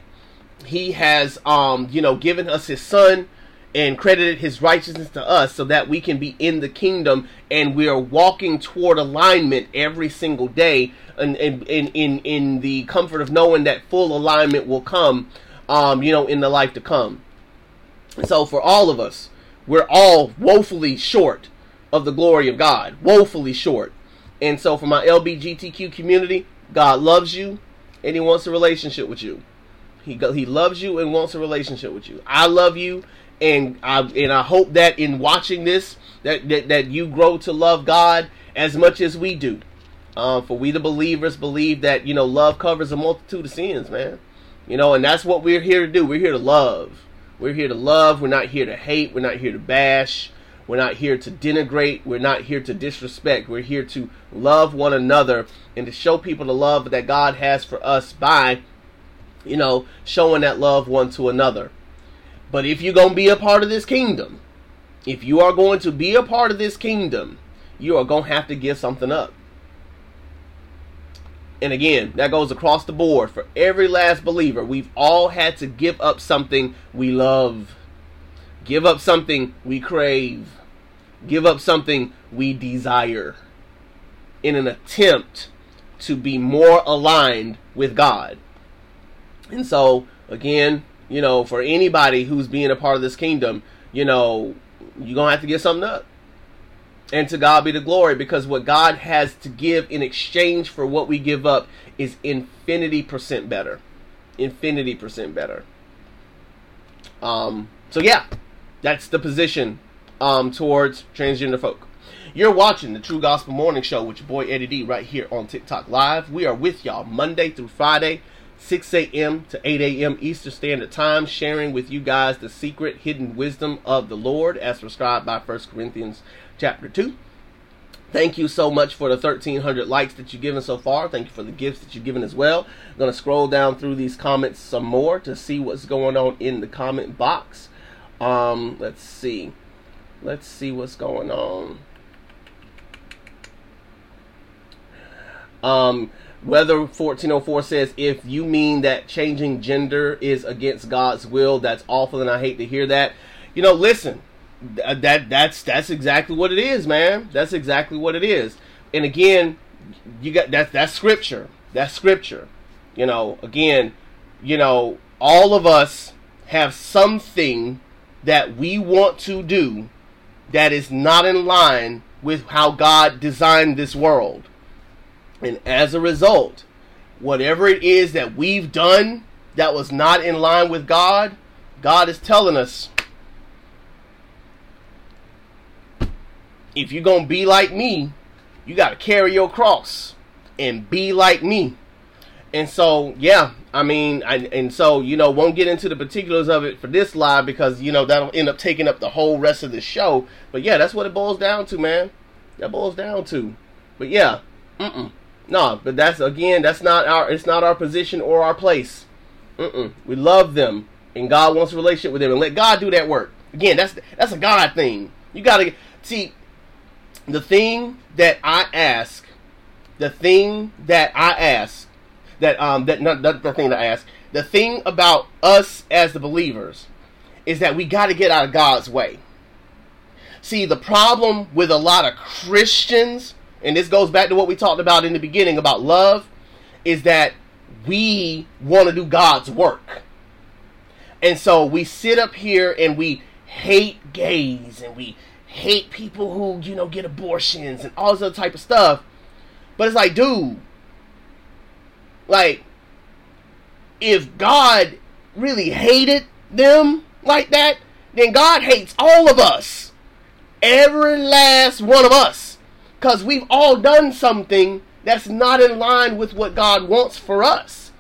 S1: he has um you know given us his son and credited his righteousness to us so that we can be in the kingdom and we are walking toward alignment every single day and in in in, in the comfort of knowing that full alignment will come um you know in the life to come. So for all of us we're all woefully short of the glory of God woefully short. And so for my LBGTQ community God loves you and he wants a relationship with you he go, he loves you and wants a relationship with you. I love you, and I and I hope that in watching this, that that, that you grow to love God as much as we do. Uh, for we the believers believe that you know love covers a multitude of sins, man. You know, and that's what we're here to do. We're here to love. We're here to love. We're not here to hate. We're not here to bash. We're not here to denigrate. We're not here to disrespect. We're here to love one another and to show people the love that God has for us by you know, showing that love one to another. But if you're going to be a part of this kingdom, if you are going to be a part of this kingdom, you are going to have to give something up. And again, that goes across the board for every last believer. We've all had to give up something we love, give up something we crave, give up something we desire in an attempt to be more aligned with God. And so, again, you know, for anybody who's being a part of this kingdom, you know, you're going to have to give something up. And to God be the glory because what God has to give in exchange for what we give up is infinity percent better. Infinity percent better. Um, so, yeah, that's the position um, towards transgender folk. You're watching the True Gospel Morning Show with your boy Eddie D right here on TikTok Live. We are with y'all Monday through Friday 6 a.m. to 8 a.m. Eastern Standard Time, sharing with you guys the secret hidden wisdom of the Lord as prescribed by 1 Corinthians chapter 2. Thank you so much for the 1,300 likes that you've given so far. Thank you for the gifts that you've given as well. I'm going to scroll down through these comments some more to see what's going on in the comment box. Um, let's see. Let's see what's going on. Um, Weather 1404 says, if you mean that changing gender is against God's will, that's awful, and I hate to hear that. You know, listen, that that's that's exactly what it is, man. That's exactly what it is. And again, you got that that's scripture. That's scripture. You know, again, you know, all of us have something that we want to do that is not in line with how God designed this world. And as a result, whatever it is that we've done that was not in line with God, God is telling us if you're going to be like me, you got to carry your cross and be like me. And so, yeah, I mean, I, and so, you know, won't get into the particulars of it for this live because, you know, that'll end up taking up the whole rest of the show. But yeah, that's what it boils down to, man. That boils down to. But yeah, mm-mm. No, but that's again, that's not our. It's not our position or our place. Mm-mm. We love them, and God wants a relationship with them, and let God do that work. Again, that's that's a God thing. You gotta see the thing that I ask, the thing that I ask, that um that not, the thing I ask, the thing about us as the believers is that we got to get out of God's way. See, the problem with a lot of Christians, and this goes back to what we talked about in the beginning about love, is that we want to do God's work. And so we sit up here and we hate gays and we hate people who, you know, get abortions and all this other type of stuff. But it's like, dude, like, if God really hated them like that, then God hates all of us every last one of us because we've all done something that's not in line with what God wants for us.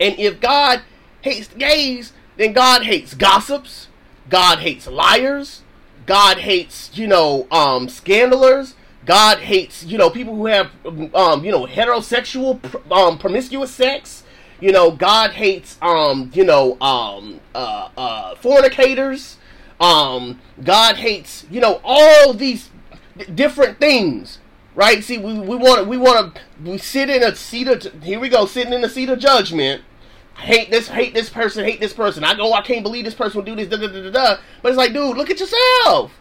S1: And if God hates gays, then God hates gossips, God hates liars, God hates, you know, um, scandalers. God hates, you know, people who have, um, you know, heterosexual, um, promiscuous sex. You know, God hates, um, you know, um, uh, uh, fornicators. Um, God hates, you know, all these different things, right? See, we, we want we want to we sit in a seat of here we go sitting in the seat of judgment. Hate this, hate this person, hate this person. I go, I can't believe this person would do this, da da da da. But it's like, dude, look at yourself.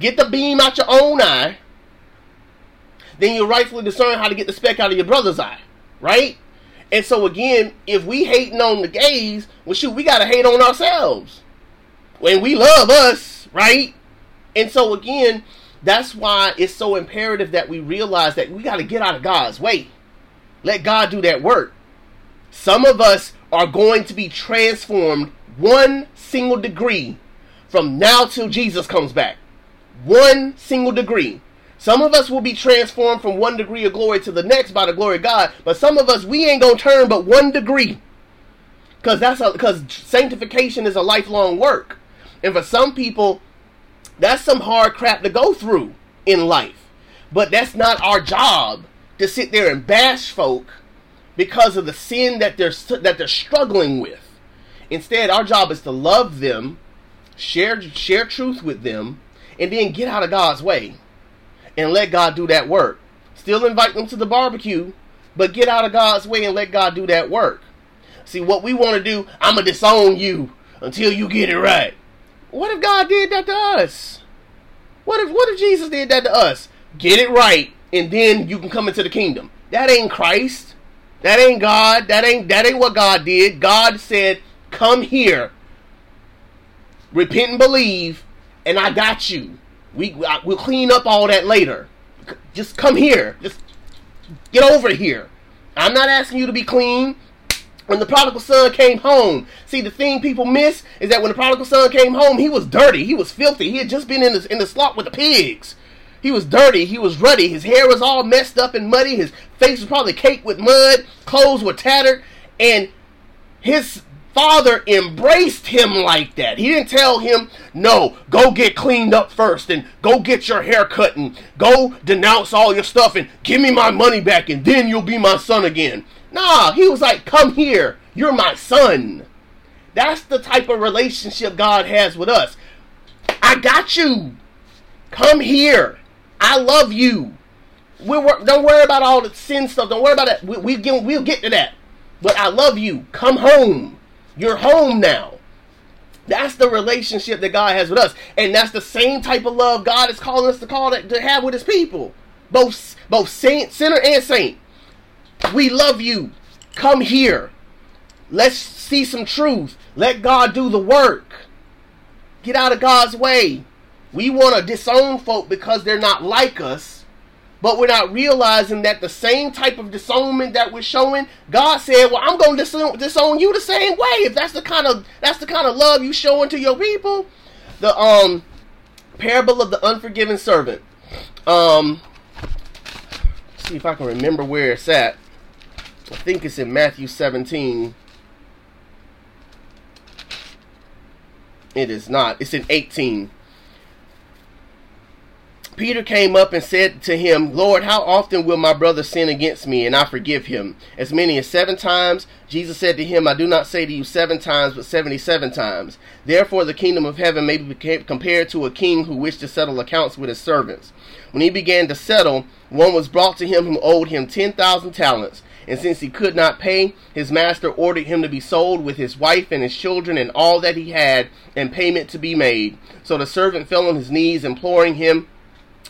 S1: Get the beam out your own eye. Then you rightfully discern how to get the speck out of your brother's eye, right? And so again, if we hating on the gays, well, shoot, we gotta hate on ourselves When we love us, right? And so again, that's why it's so imperative that we realize that we got to get out of God's way. Let God do that work. Some of us are going to be transformed one single degree from now till Jesus comes back. One single degree. Some of us will be transformed from one degree of glory to the next by the glory of God, but some of us we ain't gonna turn but one degree. Cause that's because sanctification is a lifelong work. And for some people, that's some hard crap to go through in life. But that's not our job to sit there and bash folk because of the sin that they're that they're struggling with. Instead, our job is to love them, share share truth with them, and then get out of God's way and let God do that work. Still invite them to the barbecue, but get out of God's way and let God do that work. See what we want to do, I'm going to disown you until you get it right. What if God did that to us? What if what if Jesus did that to us? Get it right, and then you can come into the kingdom. That ain't Christ. That ain't God. That ain't that ain't what God did. God said, "Come here, repent and believe, and I got you. We we'll clean up all that later. Just come here. Just get over here. I'm not asking you to be clean when the prodigal son came home. See, the thing people miss is that when the prodigal son came home, he was dirty. He was filthy. He had just been in the, in the slop with the pigs. He was dirty. He was ruddy. His hair was all messed up and muddy. His face was probably caked with mud. Clothes were tattered. And his father embraced him like that. He didn't tell him, no, go get cleaned up first and go get your hair cut and go denounce all your stuff and give me my money back and then you'll be my son again. Nah, he was like, come here. You're my son. That's the type of relationship God has with us. I got you. Come here. I love you. we don't worry about all the sin stuff. Don't worry about that. We, we we'll get to that. But I love you. Come home. You're home now. That's the relationship that God has with us, and that's the same type of love God is calling us to call that to have with His people, both both saint, sinner, and saint. We love you. Come here. Let's see some truth. Let God do the work. Get out of God's way. We want to disown folk because they're not like us, but we're not realizing that the same type of disownment that we're showing, God said, "Well, I'm going to disown, disown you the same way." If that's the kind of that's the kind of love you showing to your people, the um parable of the unforgiven servant. Um, see if I can remember where it's at. I think it's in Matthew 17. It is not. It's in 18. Peter came up and said to him, Lord, how often will my brother sin against me and I forgive him? As many as seven times? Jesus said to him, I do not say to you seven times, but seventy seven times. Therefore, the kingdom of heaven may be compared to a king who wished to settle accounts with his servants. When he began to settle, one was brought to him who owed him ten thousand talents. And since he could not pay, his master ordered him to be sold with his wife and his children and all that he had, and payment to be made. So the servant fell on his knees, imploring him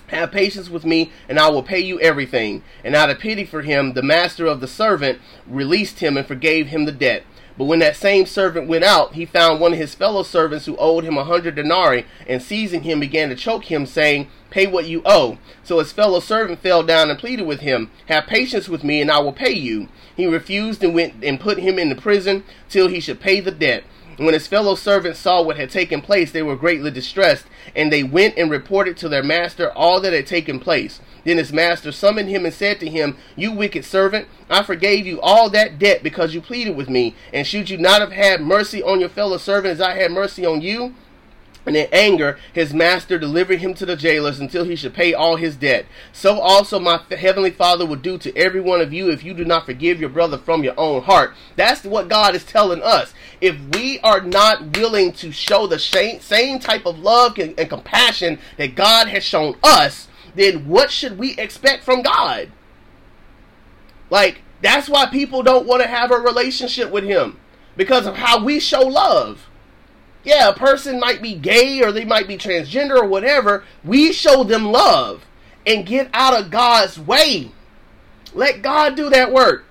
S1: have patience with me, and I will pay you everything. And out of pity for him, the master of the servant released him and forgave him the debt. But when that same servant went out, he found one of his fellow servants who owed him a hundred denarii, and seizing him began to choke him, saying, Pay what you owe. So his fellow servant fell down and pleaded with him, Have patience with me, and I will pay you. He refused and went and put him in the prison till he should pay the debt. When his fellow servants saw what had taken place, they were greatly distressed, and they went and reported to their master all that had taken place. Then his master summoned him and said to him, You wicked servant, I forgave you all that debt because you pleaded with me. And should you not have had mercy on your fellow servant as I had mercy on you? And in anger, his master delivered him to the jailers until he should pay all his debt. So also my heavenly Father will do to every one of you if you do not forgive your brother from your own heart. That's what God is telling us. If we are not willing to show the same type of love and compassion that God has shown us, then what should we expect from God? Like, that's why people don't want to have a relationship with Him because of how we show love yeah, a person might be gay or they might be transgender or whatever. We show them love and get out of God's way. Let God do that work.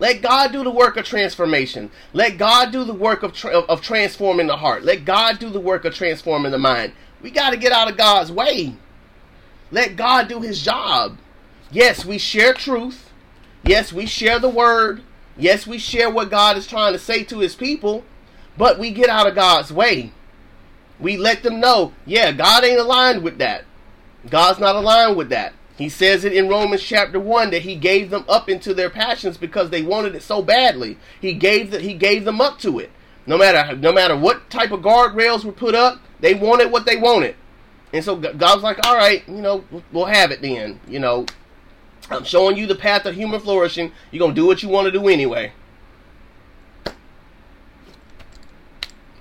S1: Let God do the work of transformation. Let God do the work of, tra- of transforming the heart. Let God do the work of transforming the mind. We got to get out of God's way. Let God do his job. Yes, we share truth. Yes, we share the word. Yes, we share what God is trying to say to his people. But we get out of God's way. We let them know, yeah, God ain't aligned with that. God's not aligned with that. He says it in Romans chapter 1 that he gave them up into their passions because they wanted it so badly. He gave that he gave them up to it. No matter no matter what type of guardrails were put up, they wanted what they wanted. And so God's like, "All right, you know, we'll have it then. You know, I'm showing you the path of human flourishing. You're going to do what you want to do anyway."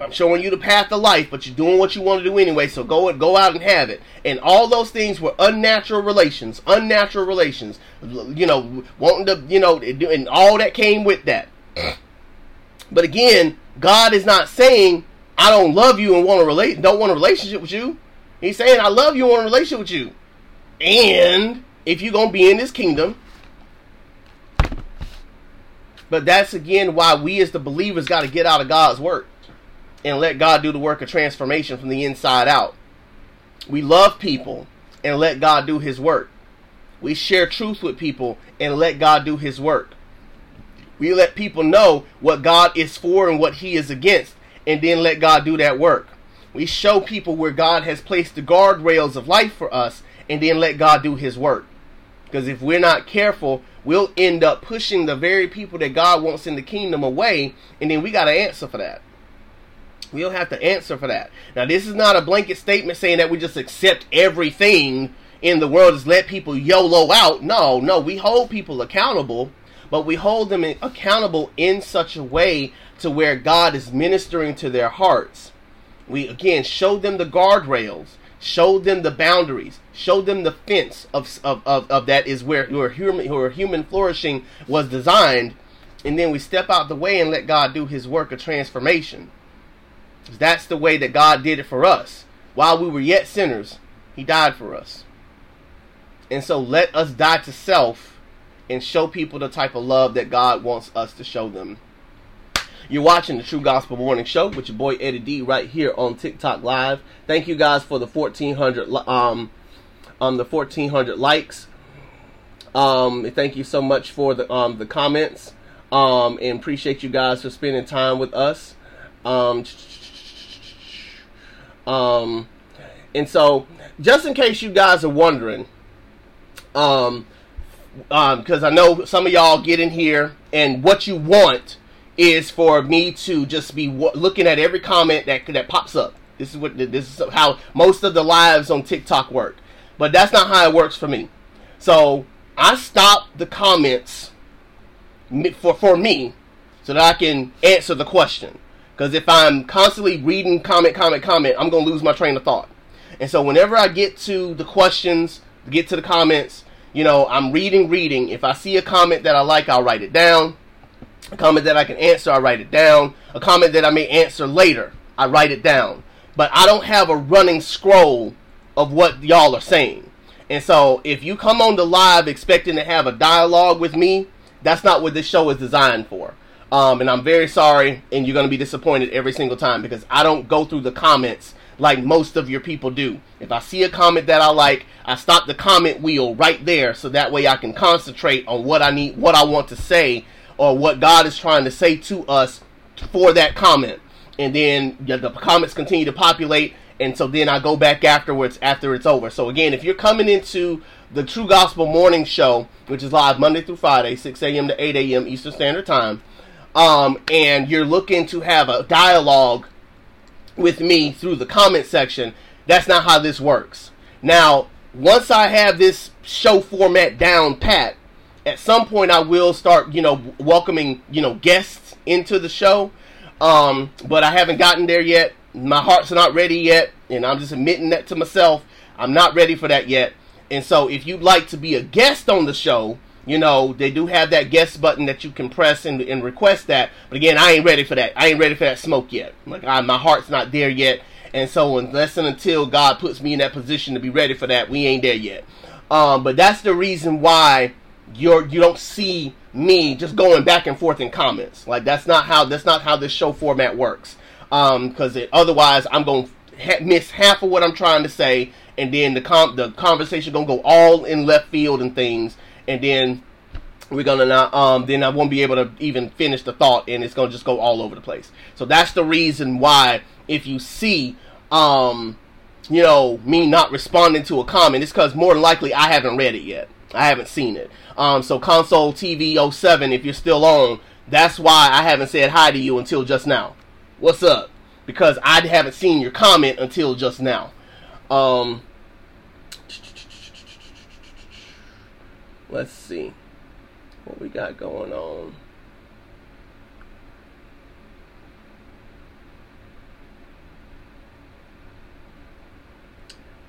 S1: I'm showing you the path of life, but you're doing what you want to do anyway, so go and go out and have it. And all those things were unnatural relations, unnatural relations. You know, wanting to, you know, and all that came with that. But again, God is not saying I don't love you and want to relate, don't want a relationship with you. He's saying I love you and want a relationship with you. And if you're gonna be in this kingdom, but that's again why we as the believers got to get out of God's work and let God do the work of transformation from the inside out. We love people and let God do his work. We share truth with people and let God do his work. We let people know what God is for and what he is against and then let God do that work. We show people where God has placed the guardrails of life for us and then let God do his work. Because if we're not careful, we'll end up pushing the very people that God wants in the kingdom away and then we got to answer for that. We don't have to answer for that. Now, this is not a blanket statement saying that we just accept everything in the world, just let people YOLO out. No, no, we hold people accountable, but we hold them accountable in such a way to where God is ministering to their hearts. We again show them the guardrails, show them the boundaries, show them the fence of, of, of, of that is where, where human where human flourishing was designed, and then we step out the way and let God do his work of transformation. That's the way that God did it for us. While we were yet sinners, He died for us. And so let us die to self and show people the type of love that God wants us to show them. You're watching the True Gospel Morning Show with your boy Eddie D right here on TikTok Live. Thank you guys for the 1400 um um the 1400 likes. Um thank you so much for the um the comments. Um and appreciate you guys for spending time with us. Um um, and so, just in case you guys are wondering, um, because um, I know some of y'all get in here and what you want is for me to just be w- looking at every comment that that pops up. This is what this is how most of the lives on TikTok work. but that's not how it works for me. So I stop the comments for for me so that I can answer the question. Because if I'm constantly reading comment, comment, comment, I'm gonna lose my train of thought. And so whenever I get to the questions, get to the comments, you know, I'm reading, reading. If I see a comment that I like, I'll write it down. A comment that I can answer, I write it down. A comment that I may answer later, I write it down. But I don't have a running scroll of what y'all are saying. And so if you come on the live expecting to have a dialogue with me, that's not what this show is designed for. Um, and I'm very sorry, and you're going to be disappointed every single time because I don't go through the comments like most of your people do. If I see a comment that I like, I stop the comment wheel right there so that way I can concentrate on what I need, what I want to say, or what God is trying to say to us for that comment. And then the comments continue to populate, and so then I go back afterwards after it's over. So again, if you're coming into the True Gospel Morning Show, which is live Monday through Friday, 6 a.m. to 8 a.m. Eastern Standard Time, um, and you're looking to have a dialogue with me through the comment section, that's not how this works. Now, once I have this show format down pat, at some point I will start, you know, welcoming, you know, guests into the show. Um, but I haven't gotten there yet. My heart's not ready yet, and I'm just admitting that to myself. I'm not ready for that yet. And so if you'd like to be a guest on the show, you know, they do have that guest button that you can press and, and request that. But again, I ain't ready for that. I ain't ready for that smoke yet. Like I, my heart's not there yet. And so unless and until God puts me in that position to be ready for that, we ain't there yet. Um, but that's the reason why you're you don't see me just going back and forth in comments. Like that's not how that's not how this show format works. Because um, otherwise, I'm going to ha- miss half of what I'm trying to say, and then the com- the conversation gonna go all in left field and things, and then we're gonna not um then I won't be able to even finish the thought, and it's gonna just go all over the place. So that's the reason why if you see um you know me not responding to a comment, it's because more likely I haven't read it yet. I haven't seen it. Um, so console TV 07, if you're still on, that's why I haven't said hi to you until just now. What's up? Because I haven't seen your comment until just now. Um, let's see what we got going on.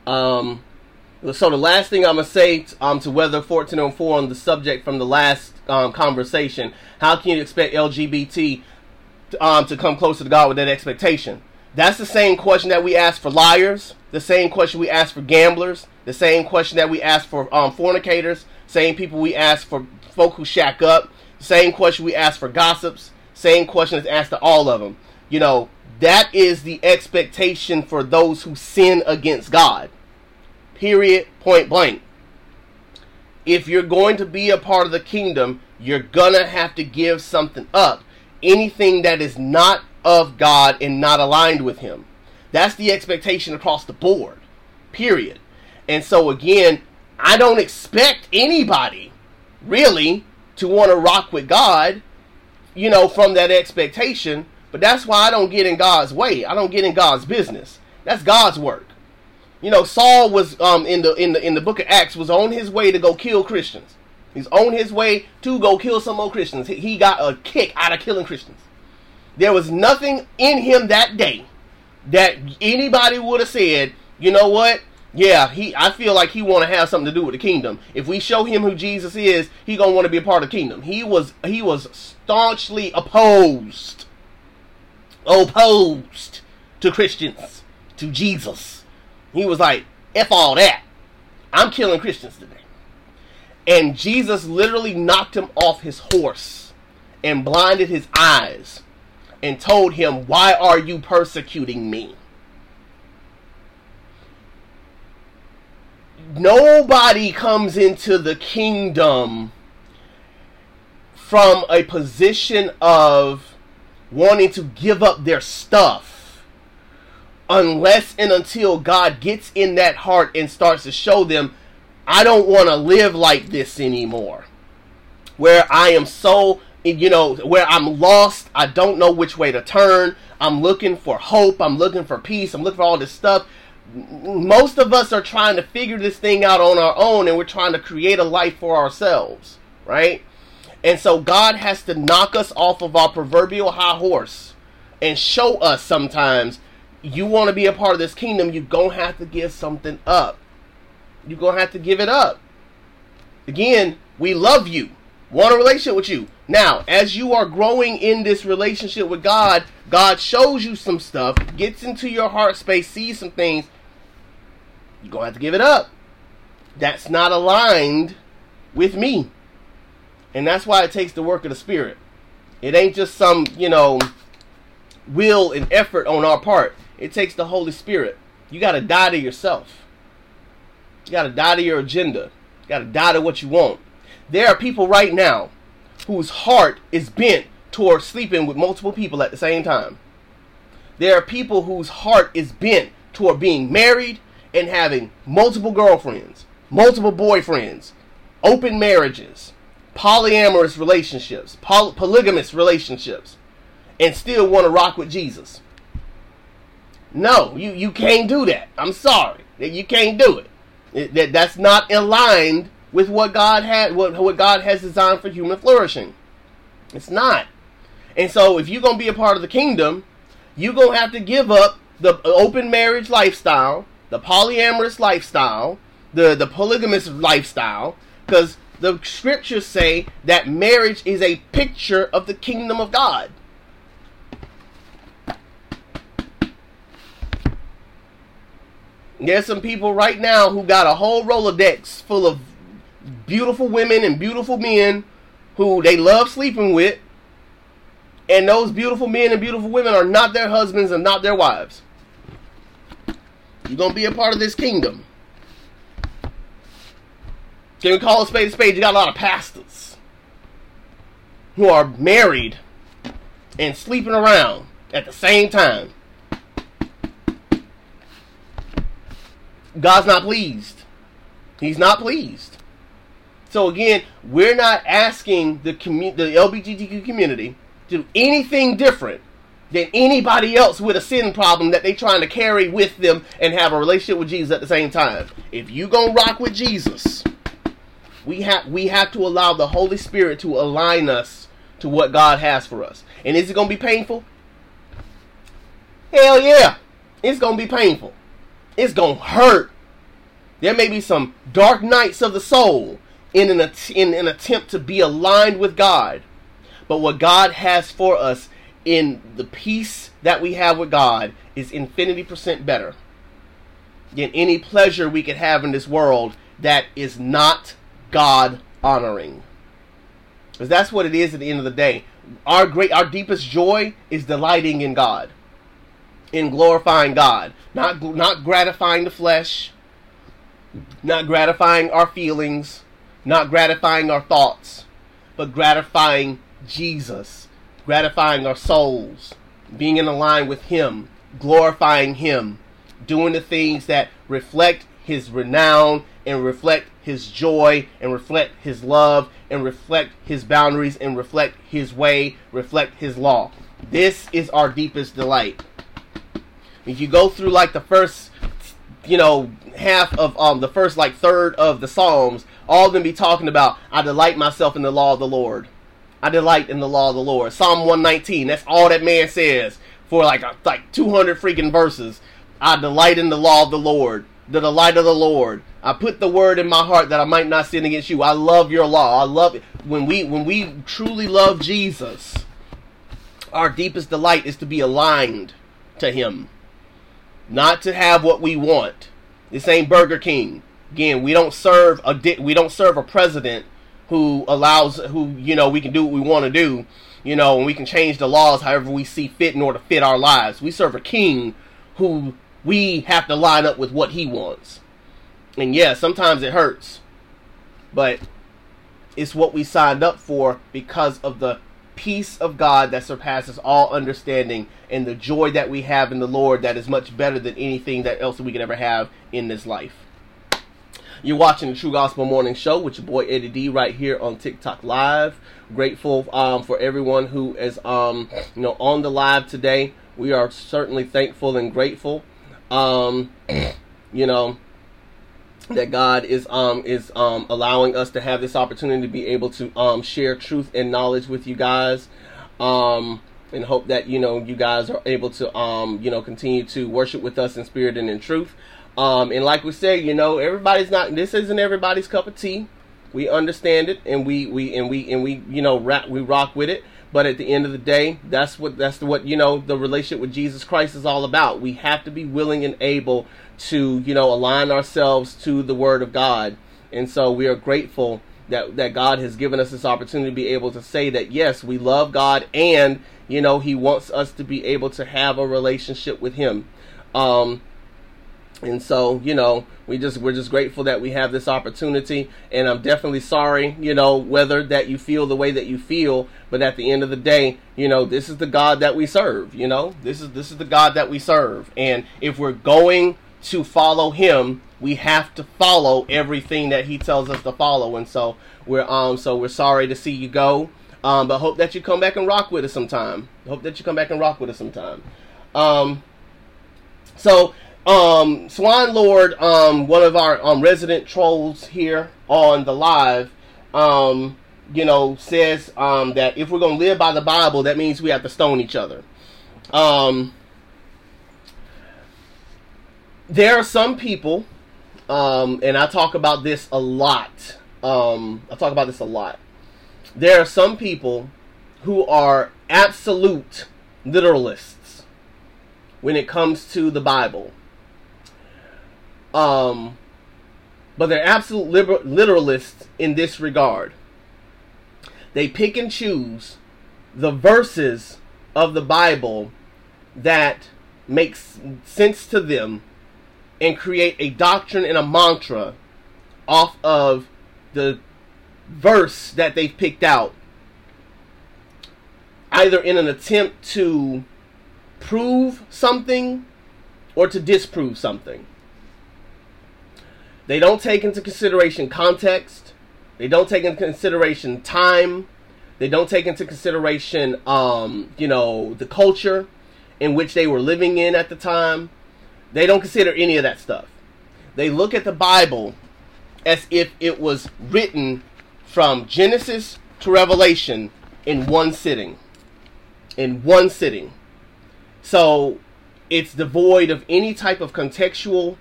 S1: Um, so the last thing I'm gonna say um, to Weather 1404 on the subject from the last um, conversation: How can you expect LGBT um, to come closer to God with that expectation? That's the same question that we ask for liars, the same question we ask for gamblers, the same question that we ask for um, fornicators, same people we ask for folk who shack up, same question we ask for gossips, same question is asked to all of them. You know, that is the expectation for those who sin against God. Period, point blank. If you're going to be a part of the kingdom, you're gonna have to give something up. Anything that is not of God and not aligned with Him. That's the expectation across the board. Period. And so, again, I don't expect anybody really to want to rock with God, you know, from that expectation. But that's why I don't get in God's way. I don't get in God's business. That's God's work. You know, Saul was um, in the in the in the book of Acts was on his way to go kill Christians. He's on his way to go kill some more Christians. He got a kick out of killing Christians. There was nothing in him that day that anybody would have said, you know what? Yeah, he. I feel like he want to have something to do with the kingdom. If we show him who Jesus is, he gonna want to be a part of the kingdom. He was he was staunchly opposed, opposed to Christians, to Jesus. He was like, F all that. I'm killing Christians today. And Jesus literally knocked him off his horse and blinded his eyes and told him, Why are you persecuting me? Nobody comes into the kingdom from a position of wanting to give up their stuff unless and until God gets in that heart and starts to show them, I don't want to live like this anymore. Where I am so, you know, where I'm lost, I don't know which way to turn. I'm looking for hope, I'm looking for peace, I'm looking for all this stuff. Most of us are trying to figure this thing out on our own and we're trying to create a life for ourselves, right? And so God has to knock us off of our proverbial high horse and show us sometimes you want to be a part of this kingdom, you're going to have to give something up. You're going to have to give it up. Again, we love you, want a relationship with you. Now, as you are growing in this relationship with God, God shows you some stuff, gets into your heart space, sees some things. You're going to have to give it up. That's not aligned with me. And that's why it takes the work of the Spirit. It ain't just some, you know, will and effort on our part. It takes the Holy Spirit. You got to die to yourself. You got to die to your agenda. You got to die to what you want. There are people right now whose heart is bent towards sleeping with multiple people at the same time. There are people whose heart is bent toward being married and having multiple girlfriends, multiple boyfriends, open marriages, polyamorous relationships, poly- polygamous relationships, and still want to rock with Jesus. No, you, you can't do that. I'm sorry. You can't do it. it that, that's not aligned with what God had what, what God has designed for human flourishing. It's not. And so if you're gonna be a part of the kingdom, you're gonna have to give up the open marriage lifestyle, the polyamorous lifestyle, the, the polygamous lifestyle, because the scriptures say that marriage is a picture of the kingdom of God. There's some people right now who got a whole Rolodex full of beautiful women and beautiful men who they love sleeping with. And those beautiful men and beautiful women are not their husbands and not their wives. You're going to be a part of this kingdom. Can we call a spade a spade? You got a lot of pastors who are married and sleeping around at the same time. God's not pleased. He's not pleased. So again, we're not asking the commu- the LGBTQ community to do anything different than anybody else with a sin problem that they're trying to carry with them and have a relationship with Jesus at the same time. If you gonna rock with Jesus, we have we have to allow the Holy Spirit to align us to what God has for us. And is it gonna be painful? Hell yeah, it's gonna be painful. It's to hurt. There may be some dark nights of the soul in an, in an attempt to be aligned with God. But what God has for us in the peace that we have with God is infinity percent better than any pleasure we could have in this world that is not God honoring. Because that's what it is at the end of the day. Our great our deepest joy is delighting in God in glorifying God, not not gratifying the flesh, not gratifying our feelings, not gratifying our thoughts, but gratifying Jesus, gratifying our souls, being in line with Him, glorifying Him, doing the things that reflect His renown and reflect His joy and reflect His love and reflect His boundaries and reflect His way, reflect His law. This is our deepest delight. If you go through like the first, you know, half of um the first like third of the Psalms, all of them be talking about I delight myself in the law of the Lord. I delight in the law of the Lord. Psalm 119. That's all that man says for like like 200 freaking verses. I delight in the law of the Lord. The delight of the Lord. I put the word in my heart that I might not sin against you. I love your law. I love it. When we when we truly love Jesus, our deepest delight is to be aligned to him not to have what we want. This ain't Burger King. Again, we don't serve a we don't serve a president who allows who you know we can do what we want to do, you know, and we can change the laws however we see fit in order to fit our lives. We serve a king who we have to line up with what he wants. And yeah, sometimes it hurts. But it's what we signed up for because of the peace of God that surpasses all understanding and the joy that we have in the Lord that is much better than anything that else we could ever have in this life. You're watching the True Gospel Morning Show with your boy Eddie D right here on TikTok Live. Grateful um, for everyone who is um, you know on the live today. We are certainly thankful and grateful. Um, you know, that God is um is um allowing us to have this opportunity to be able to um share truth and knowledge with you guys. Um and hope that you know you guys are able to um you know continue to worship with us in spirit and in truth. Um and like we said, you know, everybody's not this isn't everybody's cup of tea. We understand it and we we and we and we you know we rock with it. But at the end of the day, that's what that's what you know the relationship with Jesus Christ is all about. We have to be willing and able to you know align ourselves to the Word of God, and so we are grateful that that God has given us this opportunity to be able to say that yes, we love God, and you know He wants us to be able to have a relationship with Him. Um, and so you know we just we're just grateful that we have this opportunity. And i'm definitely sorry you know whether that you feel the way that you feel. But at the end of the day you know this is the god that we serve you know? This is this is the god that we serve. And if we're going to follow him we have to follow everything that he tells us to follow. And so we're um so we're sorry to see you go. Um but hope that you come back and rock with us sometime. Hope that you come back and rock with us sometime. Um so um, Swan Lord, um, one of our um, resident trolls here on the live, um, you know, says um, that if we're going to live by the Bible, that means we have to stone each other. Um, there are some people, um, and I talk about this a lot. Um, I talk about this a lot. There are some people who are absolute literalists when it comes to the Bible. Um, but they're absolute literalists in this regard. They pick and choose the verses of the Bible that makes sense to them and create a doctrine and a mantra off of the verse that they've picked out either in an attempt to prove something or to disprove something. They don't take into consideration context. They don't take into consideration time. They don't take into consideration, um, you know, the culture in which they were living in at the time. They don't consider any of that stuff. They look at the Bible as if it was written from Genesis to Revelation in one sitting. In one sitting. So it's devoid of any type of contextual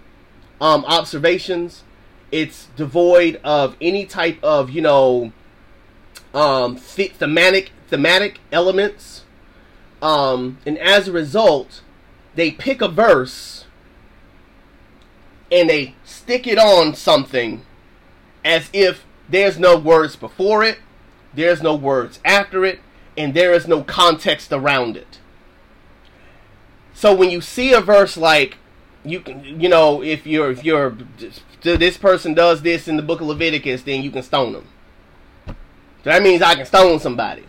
S1: um, observations. It's devoid of any type of you know um, thematic thematic elements, um, and as a result, they pick a verse and they stick it on something as if there's no words before it, there's no words after it, and there is no context around it. So when you see a verse like you can you know if you're if you're this person does this in the book of Leviticus, then you can stone them. So that means I can stone somebody.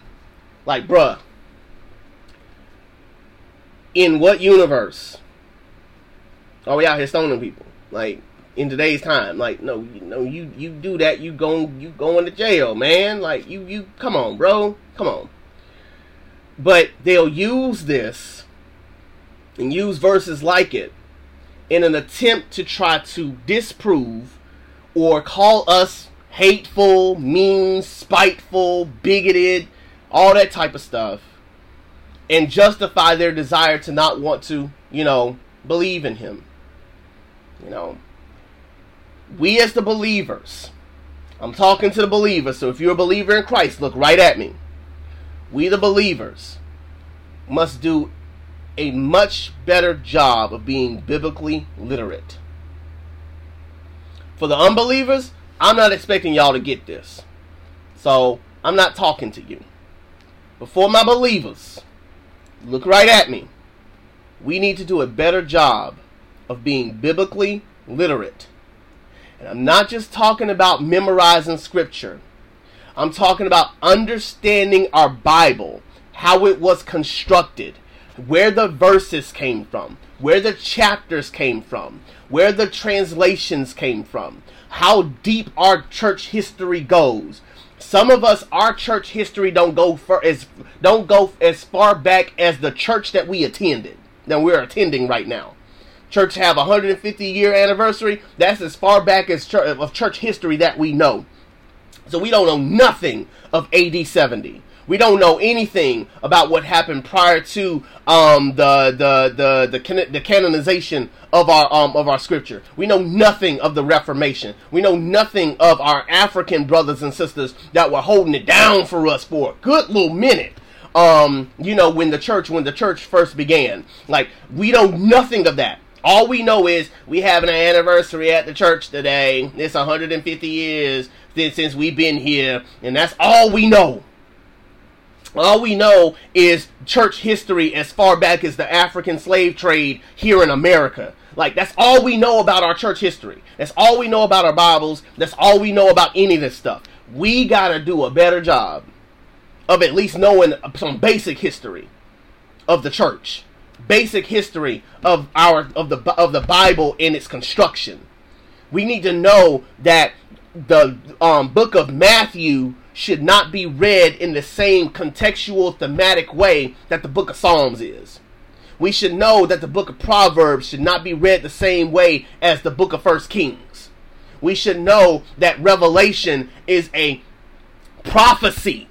S1: Like, bruh, in what universe are we out here stoning people? Like in today's time, like no, you know, you you do that, you go you going to jail, man. Like you you come on, bro, come on. But they'll use this and use verses like it in an attempt to try to disprove or call us hateful, mean, spiteful, bigoted, all that type of stuff, and justify their desire to not want to, you know, believe in Him. You know, we as the believers, I'm talking to the believers, so if you're a believer in Christ, look right at me. We, the believers, must do a much better job of being biblically literate. For the unbelievers, I'm not expecting y'all to get this. So I'm not talking to you. But for my believers, look right at me. We need to do a better job of being biblically literate. And I'm not just talking about memorizing scripture. I'm talking about understanding our Bible, how it was constructed, where the verses came from, where the chapters came from, where the translations came from, how deep our church history goes. Some of us, our church history don't go for as don't go as far back as the church that we attended, that we're attending right now. Church have 150 year anniversary. That's as far back as church, of church history that we know. So we don't know nothing of AD 70. We don't know anything about what happened prior to um, the, the, the the can- the canonization of our um, of our scripture. We know nothing of the Reformation. We know nothing of our African brothers and sisters that were holding it down for us for a good little minute. Um, you know, when the church when the church first began, like we know nothing of that. All we know is we have an anniversary at the church today. It's 150 years since we've been here, and that's all we know. All we know is church history as far back as the African slave trade here in America. Like, that's all we know about our church history. That's all we know about our Bibles. That's all we know about any of this stuff. We got to do a better job of at least knowing some basic history of the church, basic history of our of the of the Bible and its construction. We need to know that the um, book of Matthew should not be read in the same contextual thematic way that the book of Psalms is. We should know that the book of Proverbs should not be read the same way as the book of First Kings. We should know that Revelation is a prophecy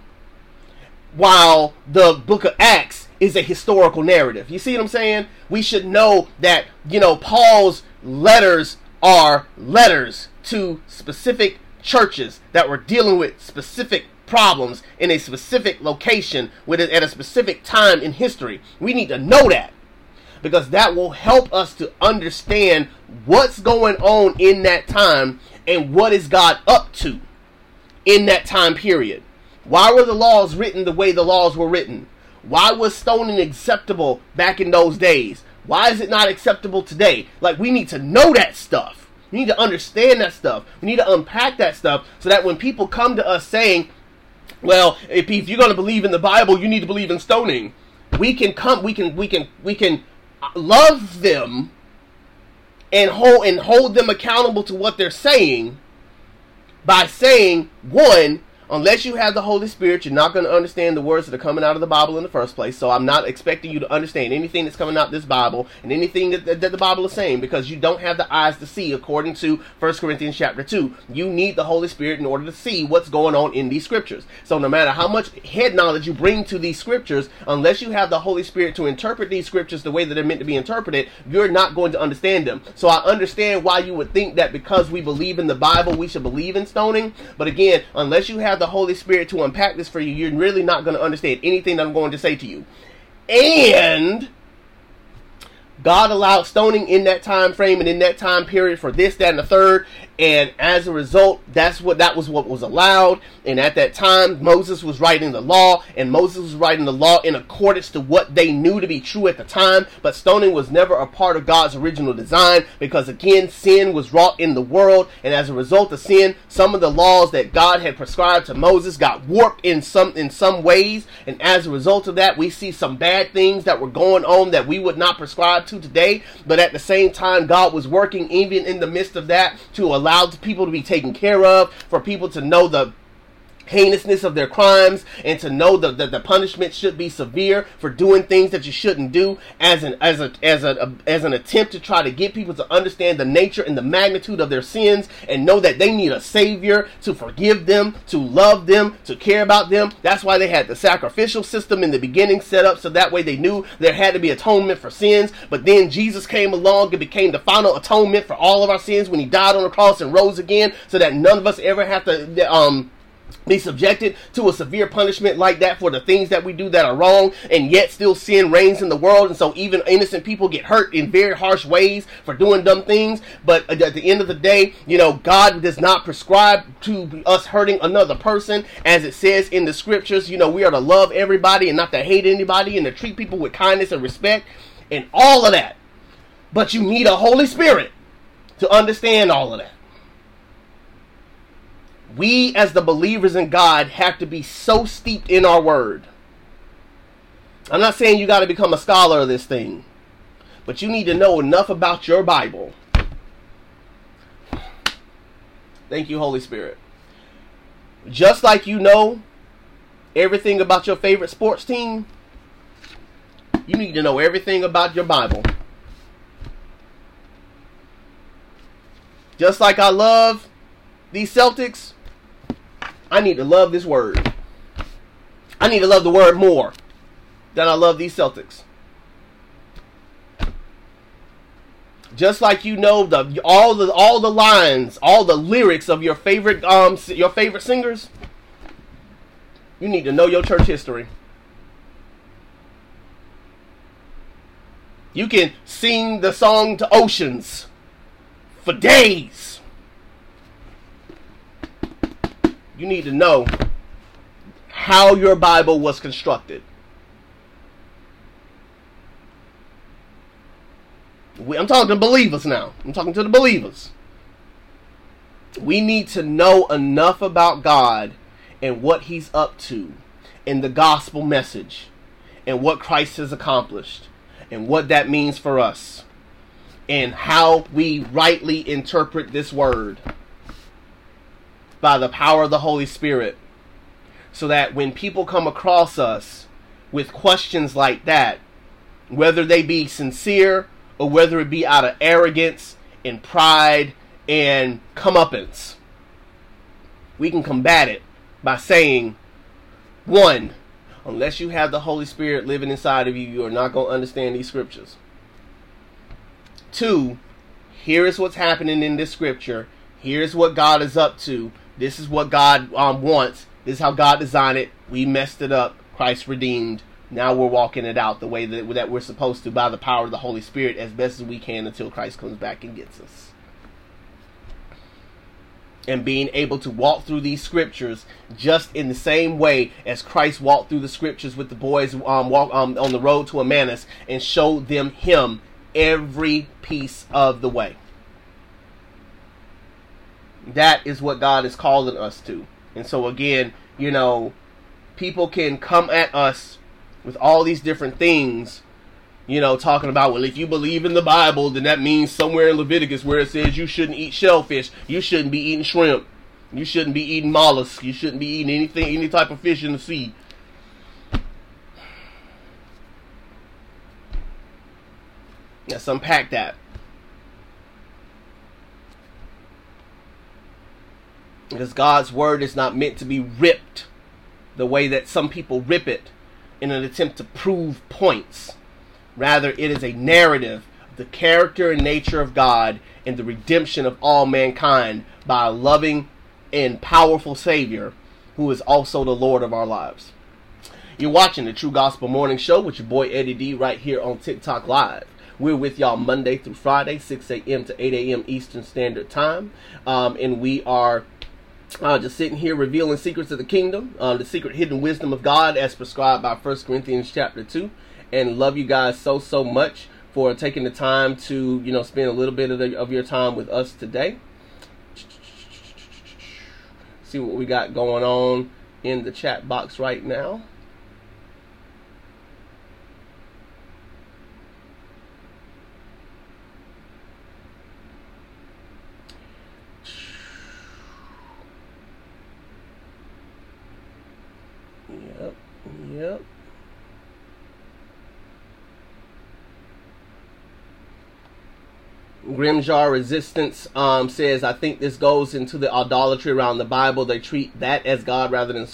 S1: while the book of Acts is a historical narrative. You see what I'm saying? We should know that, you know, Paul's letters are letters to specific churches that were dealing with specific problems in a specific location with it at a specific time in history. We need to know that because that will help us to understand what's going on in that time and what is God up to in that time period. Why were the laws written the way the laws were written? Why was stoning acceptable back in those days? Why is it not acceptable today? Like, we need to know that stuff. We need to understand that stuff. We need to unpack that stuff so that when people come to us saying, well, if, if you're going to believe in the Bible, you need to believe in stoning. We can come, we can, we can, we can uh, love them and hold and hold them accountable to what they're saying by saying one unless you have the Holy Spirit, you're not going to understand the words that are coming out of the Bible in the first place. So I'm not expecting you to understand anything that's coming out this Bible and anything that, that, that, the Bible is saying because you don't have the eyes to see according to 1 Corinthians chapter 2. You need the Holy Spirit in order to see what's going on in these scriptures. So no matter how much head knowledge you bring to these scriptures, unless you have the Holy Spirit to interpret these scriptures the way that they're meant to be interpreted, you're not going to understand them. So I understand why you would think that because we believe in the Bible, we should believe in stoning. But again, unless you have the Holy Spirit to unpack this for you, you're really not going to understand anything that I'm going to say to you. And God allowed stoning in that time frame and in that time period for this, that, and the third. And as a result, that's what that was what was allowed. And at that time, Moses was writing the law, and Moses was writing the law in accordance to what they knew to be true at the time. But stoning was never a part of God's original design because again, sin was wrought in the world, and as a result of sin, some of the laws that God had prescribed to Moses got warped in some in some ways. And as a result of that, we see some bad things that were going on that we would not prescribe to today. But at the same time, God was working even in the midst of that to allow allowed people to be taken care of, for people to know the heinousness of their crimes and to know that the, the, punishment should be severe for doing things that you shouldn't do as an as a as a, a, as an attempt to try to get people to understand the nature and the magnitude of their sins and know that they need a savior to forgive them to love them to care about them. That's why they had the sacrificial system in the beginning set up so that way they knew there had to be atonement for sins. But then Jesus came along and became the final atonement for all of our sins when he died on the cross and rose again so that none of us ever have to um be subjected to a severe punishment like that for the things that we do that are wrong, and yet still sin reigns in the world, and so even innocent people get hurt in very harsh ways for doing dumb things. But at the end of the day, you know, God does not prescribe to us hurting another person, as it says in the scriptures. You know, we are to love everybody and not to hate anybody, and to treat people with kindness and respect, and all of that. But you need a Holy Spirit to understand all of that we as the believers in God have to be so steeped in our word. I'm not saying you got to become a scholar of this thing, but you need to know enough about your Bible. Thank you, Holy Spirit. Just like you know everything about your favorite sports team, you need to know everything about your Bible. just like I love these Celtics, I need to love this word. I need to love the word more than I love these Celtics. Just like you know the all the all the lines, all the lyrics of your favorite um your favorite singers, you need to know your church history. You can sing the song to oceans for days. You need to know how your Bible was constructed. We, I'm talking to believers now. I'm talking to the believers. We need to know enough about God and what He's up to and the gospel message and what Christ has accomplished and what that means for us and how we rightly interpret this word by the power of the Holy Spirit so that when people come across us with questions like that, whether they be sincere or whether it be out of arrogance and pride and comeuppance, we can combat it by saying, one, unless you have the Holy Spirit living inside of you, you are not going to understand these scriptures. Two, here is what's happening in this scripture. Here's what God is up to. This is what God um, wants. This is how God designed it. We messed it up. Christ redeemed. Now we're walking it out the way that, that we're supposed to by the power of the Holy Spirit as best as we can until Christ comes back and gets us and being able to walk through these scriptures just in the same way as Christ walked through the scriptures with the boys um, walk um, on the road to Emmaus and showed them Him every piece of the way. That is what God is calling us to. And so, again, you know, people can come at us with all these different things you know, talking about, well, if you believe in the Bible, then that means somewhere in Leviticus where it says you shouldn't eat shellfish, you shouldn't be eating shrimp, you shouldn't be eating mollusks, you shouldn't be eating anything, any type of fish in the sea. Let's unpack that. Because God's word is not meant to be ripped the way that some people rip it in an attempt to prove points. Rather, it is a narrative of the character and nature of God and the redemption of all mankind by a loving and powerful Savior who is also the Lord of our lives. You're watching the True Gospel Morning Show with your boy Eddie D right here on TikTok Live. We're with y'all Monday through Friday, 6 a.m. to 8 a.m. Eastern Standard Time. Um, and we are uh, just sitting here revealing secrets of the kingdom, uh, the secret hidden wisdom of God as prescribed by 1 Corinthians chapter 2 and love you guys so so much for taking the time to you know spend a little bit of, the, of your time with us today. See what we got going on in the chat box right now. Yep, yep. Grimjar Resistance um, says, I think this goes into the idolatry around the Bible. They treat that as God rather than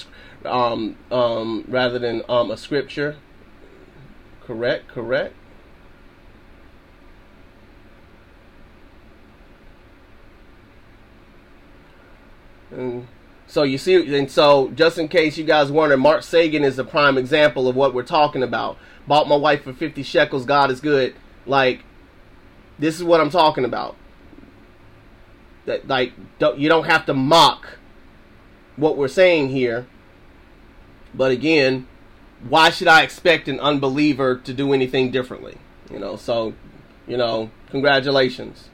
S1: um, um, rather than um, a scripture. Correct, correct. And so you see, and so just in case you guys wondering, Mark Sagan is a prime example of what we're talking about. Bought my wife for 50 shekels, God is good. Like, this is what I'm talking about. That like don't, you don't have to mock what we're saying here. But again, why should I expect an unbeliever to do anything differently? You know, so you know, congratulations.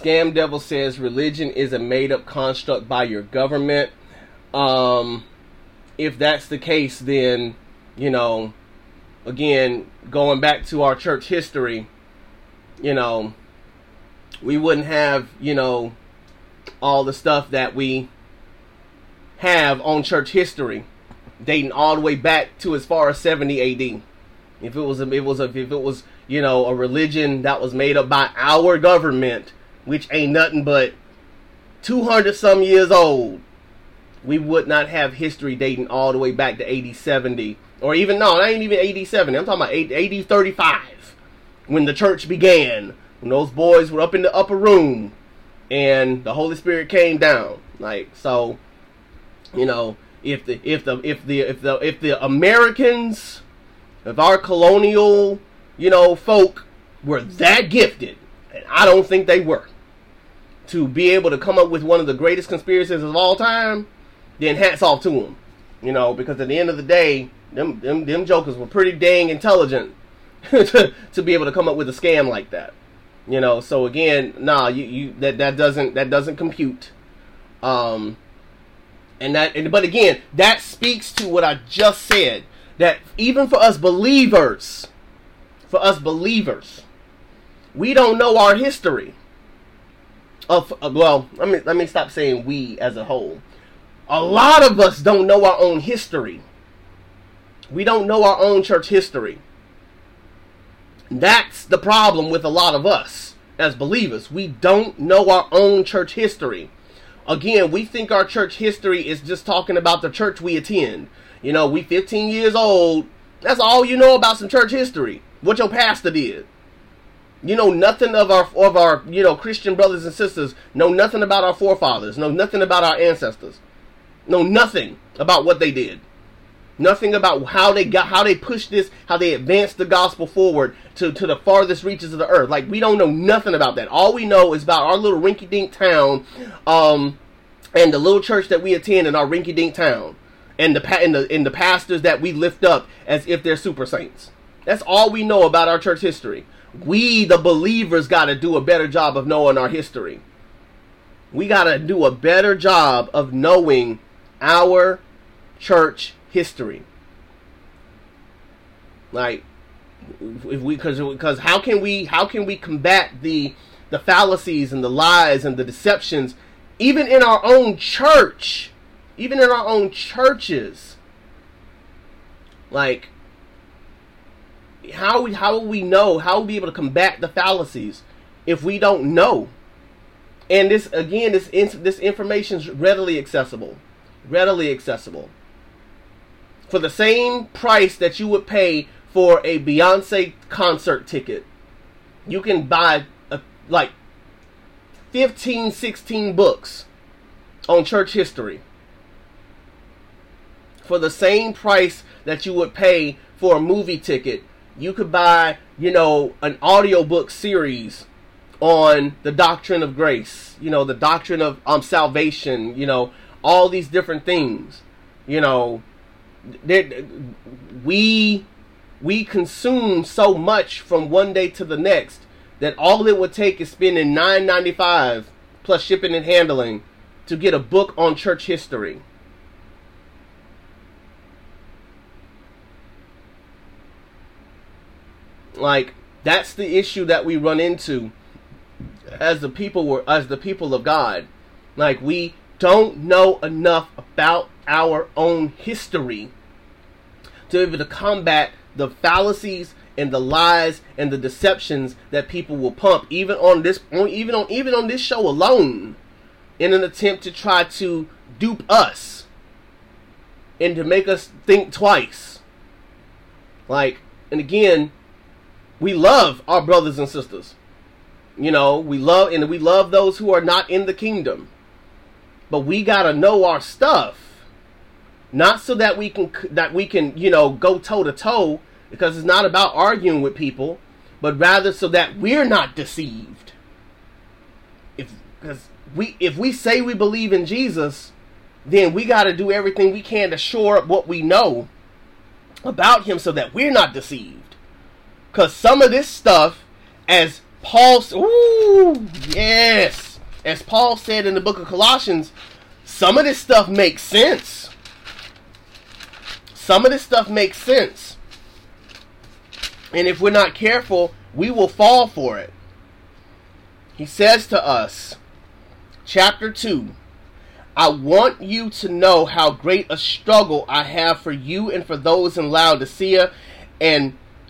S1: Scam Devil says religion is a made up construct by your government. Um, if that's the case, then, you know, again, going back to our church history, you know, we wouldn't have, you know, all the stuff that we have on church history dating all the way back to as far as 70 AD. If it was a, it was a, if it was, you know, a religion that was made up by our government, which ain't nothing but 200 some years old, we would not have history dating all the way back to 80, 70, or even, no, that ain't even 80, 70. I'm talking about 80, 35, when the church began, when those boys were up in the upper room and the Holy Spirit came down. Like, so, you know, if the, if the, if the, if the, if the Americans, if our colonial, you know, folk were that gifted, and I don't think they were, to be able to come up with one of the greatest conspiracies of all time, then hats off to them. You know, because at the end of the day, them them, them jokers were pretty dang intelligent to, to be able to come up with a scam like that. You know, so again, nah, you, you that that doesn't that doesn't compute. Um and that and, but again, that speaks to what I just said that even for us believers, for us believers, we don't know our history. Of uh, well, let me let me stop saying we as a whole. A lot of us don't know our own history. We don't know our own church history. That's the problem with a lot of us as believers. We don't know our own church history. Again, we think our church history is just talking about the church we attend. You know, we 15 years old. That's all you know about some church history. What your pastor did. You know nothing of our of our you know Christian brothers and sisters. Know nothing about our forefathers. Know nothing about our ancestors. Know nothing about what they did. Nothing about how they got how they pushed this, how they advanced the gospel forward to, to the farthest reaches of the earth. Like we don't know nothing about that. All we know is about our little rinky dink town, um, and the little church that we attend in our rinky dink town. And the, and the and the pastors that we lift up as if they're super saints. That's all we know about our church history we the believers got to do a better job of knowing our history. We got to do a better job of knowing our church history. Like if we because because how can we how can we combat the the fallacies and the lies and the deceptions even in our own church? Even in our own churches. Like how how will we know? How will we be able to combat the fallacies if we don't know? And this again, this this information is readily accessible, readily accessible. For the same price that you would pay for a Beyonce concert ticket, you can buy a, like 15, 16 books on church history for the same price that you would pay for a movie ticket you could buy, you know, an audiobook series on the doctrine of grace, you know, the doctrine of um, salvation, you know, all these different things. You know, we we consume so much from one day to the next that all it would take is spending nine ninety five plus shipping and handling to get a book on church history. Like that's the issue that we run into as the people were as the people of God. Like we don't know enough about our own history to be able to combat the fallacies and the lies and the deceptions that people will pump even on this on, even on even on this show alone in an attempt to try to dupe us and to make us think twice like and again we love our brothers and sisters. You know, we love and we love those who are not in the kingdom. But we got to know our stuff. not so that we can that we can you know go toe to toe because it's not about arguing with people but rather so that we're not deceived if because we if we say we believe in jesus then we got to do everything we can to shore up what we know about him so that we're not deceived because some of this stuff as paul ooh yes as paul said in the book of colossians some of this stuff makes sense some of this stuff makes sense. And if we're not careful, we will fall for it. He says to us, chapter 2, I want you to know how great a struggle I have for you and for those in Laodicea and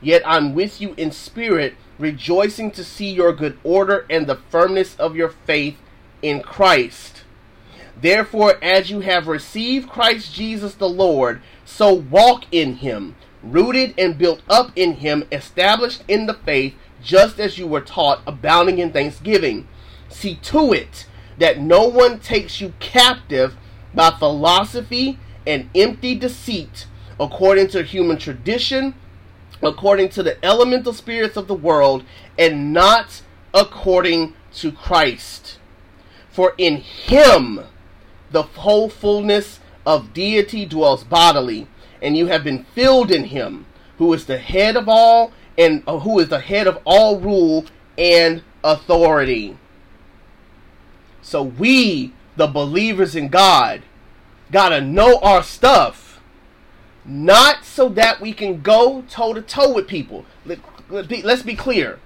S1: yet I'm with you in spirit rejoicing to see your good order and the firmness of your faith in Christ. Therefore, as you have received Christ Jesus the Lord, so walk in him, rooted and built up in him, established in the faith, just as you were taught, abounding in thanksgiving. See to it that no one takes you captive by philosophy and empty deceit, according to human tradition according to the elemental spirits of the world and not according to Christ. For in him the whole fullness of deity dwells bodily, and you have been filled in him, who is the head of all and uh, who is the head of all rule and authority. So we, the believers in God, gotta know our stuff not so that we can go toe to toe with people. Let's be clear.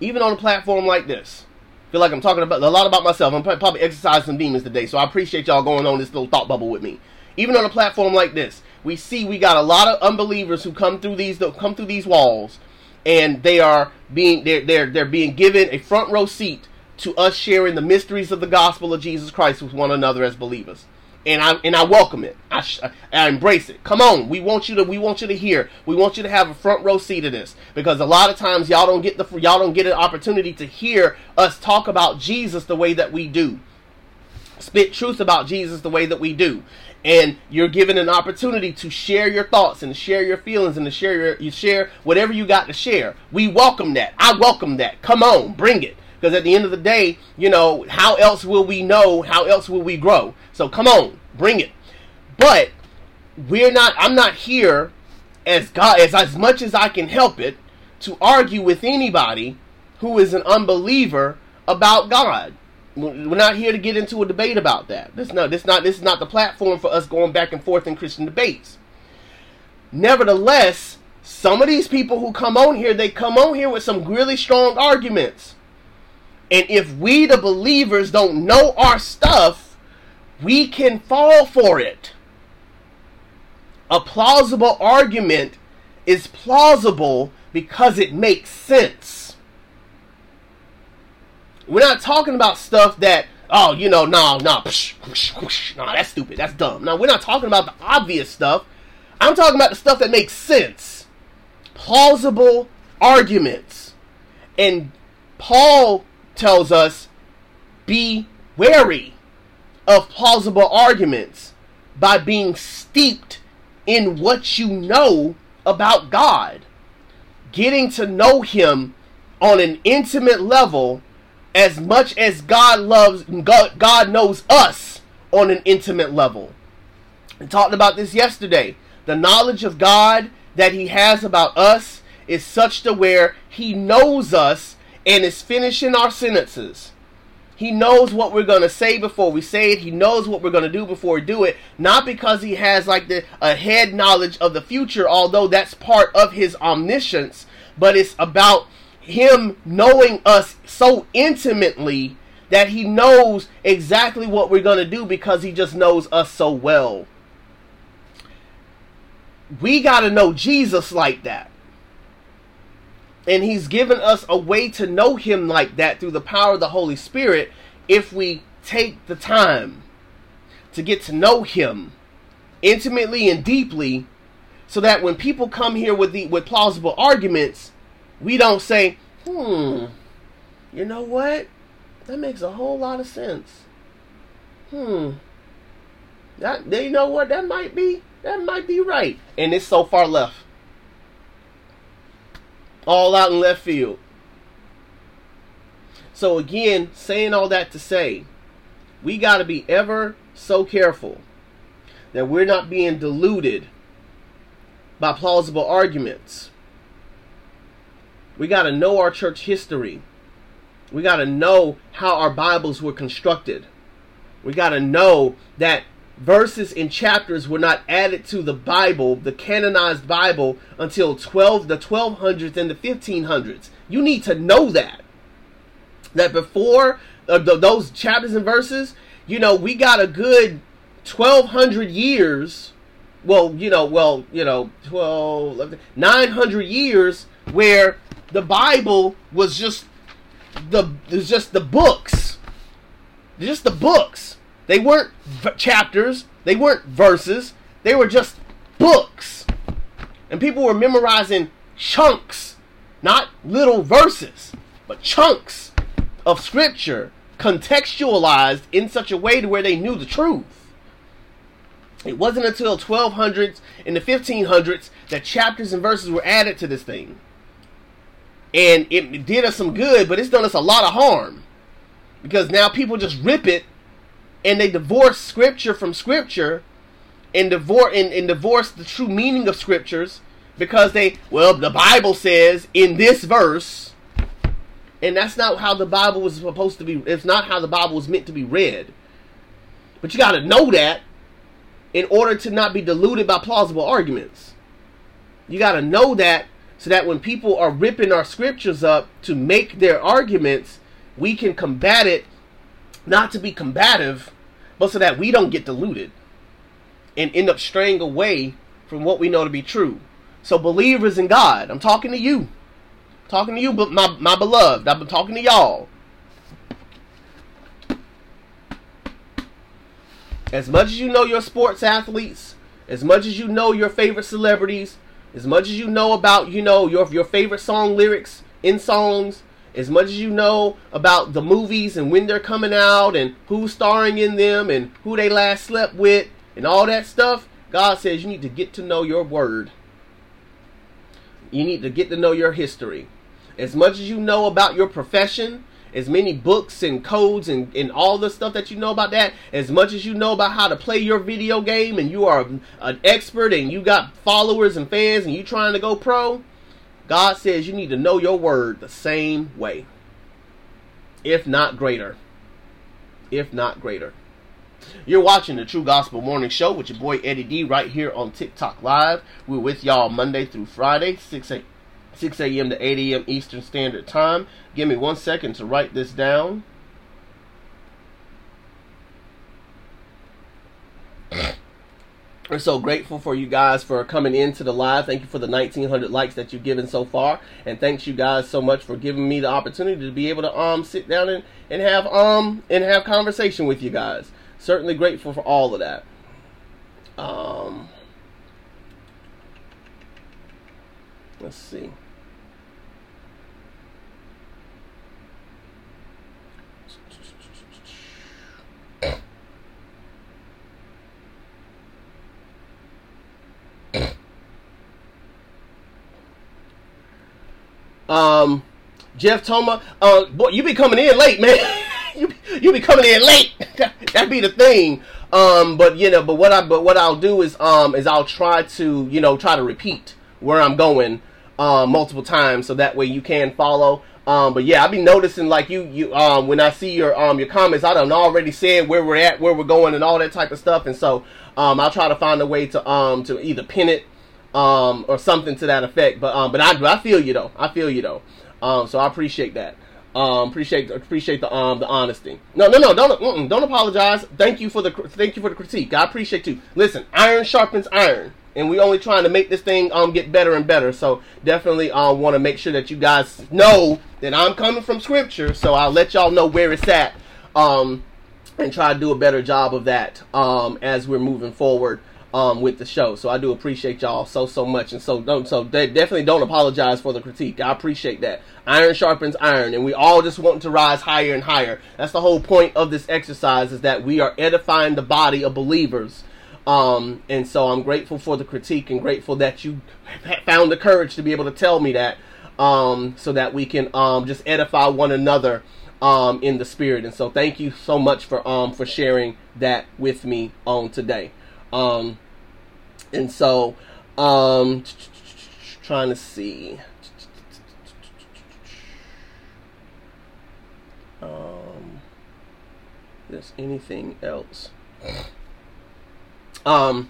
S1: Even on a platform like this, I feel like I'm talking about a lot about myself. I'm probably exercising some demons today, so I appreciate y'all going on this little thought bubble with me. Even on a platform like this, we see we got a lot of unbelievers who come through these come through these walls, and they are being they're they're they're being given a front row seat to us sharing the mysteries of the gospel of Jesus Christ with one another as believers and I and I welcome it. I, I embrace it. Come on, we want you to we want you to hear. We want you to have a front row seat of this because a lot of times y'all don't get the y'all don't get an opportunity to hear us talk about Jesus the way that we do. Spit truth about Jesus the way that we do. And you're given an opportunity to share your thoughts and share your feelings and to share your you share whatever you got to share. We welcome that. I welcome that. Come on, bring it. Because at the end of the day, you know, how else will we know? How else will we grow? So come on, bring it. But we're not. I'm not here as God as as much as I can help it to argue with anybody who is an unbeliever about God. We're not here to get into a debate about that. This not this not this is not the platform for us going back and forth in Christian debates. Nevertheless, some of these people who come on here, they come on here with some really strong arguments. And if we, the believers, don't know our stuff, we can fall for it. A plausible argument is plausible because it makes sense. We're not talking about stuff that, oh, you know, no, no, no, that's stupid, that's dumb. Now, we're not talking about the obvious stuff. I'm talking about the stuff that makes sense. Plausible arguments. And Paul tells us be wary of plausible arguments by being steeped in what you know about God. Getting to know Him on an intimate level as much as God loves God, God knows us on an intimate level. We talked about this yesterday. The knowledge of God that He has about us is such to where He knows us and is finishing our sentences. He knows what we're to say before we say it. He knows what we're to do before we do it. Not because he has like the a head knowledge of the future, although that's part of his omniscience, but it's about him knowing us so intimately that he knows exactly what we're to do because he just knows us so well. we got to know Jesus like that. And he's given us a way to know him like that through the power of the Holy Spirit if we take the time to get to know him intimately and deeply so that when people come here with the with plausible arguments, we don't say, "Hmm, you know what? That makes a whole lot of sense." Hmm. That you know what? That might be that might be right. And it's so far left. All out in left field. So again, saying all that to say, we got to be ever so careful that we're not being deluded by plausible arguments. We got to know our church history. We got to know how our Bibles were constructed. We got to know that verses and chapters were not added to the Bible, the canonized Bible, until 12 the 1200s and the 1500s. You need to know that. That before uh, those chapters and verses, you know, we got a good 1200 years well, you know, well, you know, 12, 900 years where the Bible was just the was just the books, just the books. They weren't v- chapters, they weren't verses, they were just books, and people were memorizing chunks, not little verses, but chunks of scripture contextualized in such a way to where they knew the truth. It wasn't until 1200s and the 1500s that chapters and verses were added to this thing. And it did us some good, but it's done us a lot of harm. Because now people just rip it and they divorce scripture from scripture and divorce and, and divorce the true meaning of scriptures because they well the Bible says in this verse and that's not how the Bible was supposed to be it's not how the Bible was meant to be read. But you got to know that in order to not be deluded by plausible arguments. You got to know that so that when people are ripping our scriptures up to make their arguments, we can combat it, not to be combative, but so that we don't get deluded and end up straying away from what we know to be true. So, believers in God, I'm talking to you. I'm talking to you, but my, my beloved. I've been talking to y'all. as much as you know your sports athletes, as much as you know your favorite celebrities, as much as you know about, you know, your your favorite song lyrics in songs, as much as you know about the movies and when they're coming out and who's starring in them and who they last slept with and all that stuff, God says you need to get to know your word. You need to get to know your history. As much as you know about your profession, as many books and codes and, and all the stuff that you know about that, as much as you know about how to play your video game and you are an expert and you got followers and fans and you trying to go pro, God says you need to know your word the same way. If not greater. If not greater. You're watching the True Gospel Morning Show with your boy Eddie D right here on TikTok Live. We're with y'all Monday through Friday, 6 8 6 a.m. to 8 a.m. Eastern Standard Time. Give me one second to write this down. We're so grateful for you guys for coming into the live. Thank you for the 1900 likes that you've given so far, and thanks you guys so much for giving me the opportunity to be able to um sit down and, and have um and have conversation with you guys. Certainly grateful for all of that. Um, let's see. Um, Jeff Toma, uh, boy, you be coming in late, man. you you be coming in late. That'd be the thing. Um, but you know, but what I but what I'll do is um is I'll try to you know try to repeat where I'm going um multiple times so that way you can follow. Um, but yeah, I've been noticing like you you um when I see your um your comments, I don't already said where we're at, where we're going, and all that type of stuff, and so um I'll try to find a way to um to either pin it um, or something to that effect. But um, but I I feel you though. I feel you though. Um, so I appreciate that. Um, appreciate appreciate the um the honesty. No no no don't don't apologize. Thank you for the thank you for the critique. I appreciate you. Listen, iron sharpens iron. and we only trying to make this thing um get better and better. So definitely um want to make sure that you guys know that I'm coming from scripture. So I'll let y'all know where it's at. Um, and try to do a better job of that um as we're moving forward um, with the show. So I do appreciate y'all so so much, and so don't so they definitely don't apologize for the critique. I appreciate that. Iron sharpens iron, and we all just want to rise higher and higher. That's the whole point of this exercise is that we are edifying the body of believers. Um, and so I'm grateful for the critique and grateful that you found the courage to be able to tell me that, um, so that we can um, just edify one another um, in the spirit. And so thank you so much for um, for sharing that with me on today. Um, and so, um, trying to see. Um, there's anything else? Um,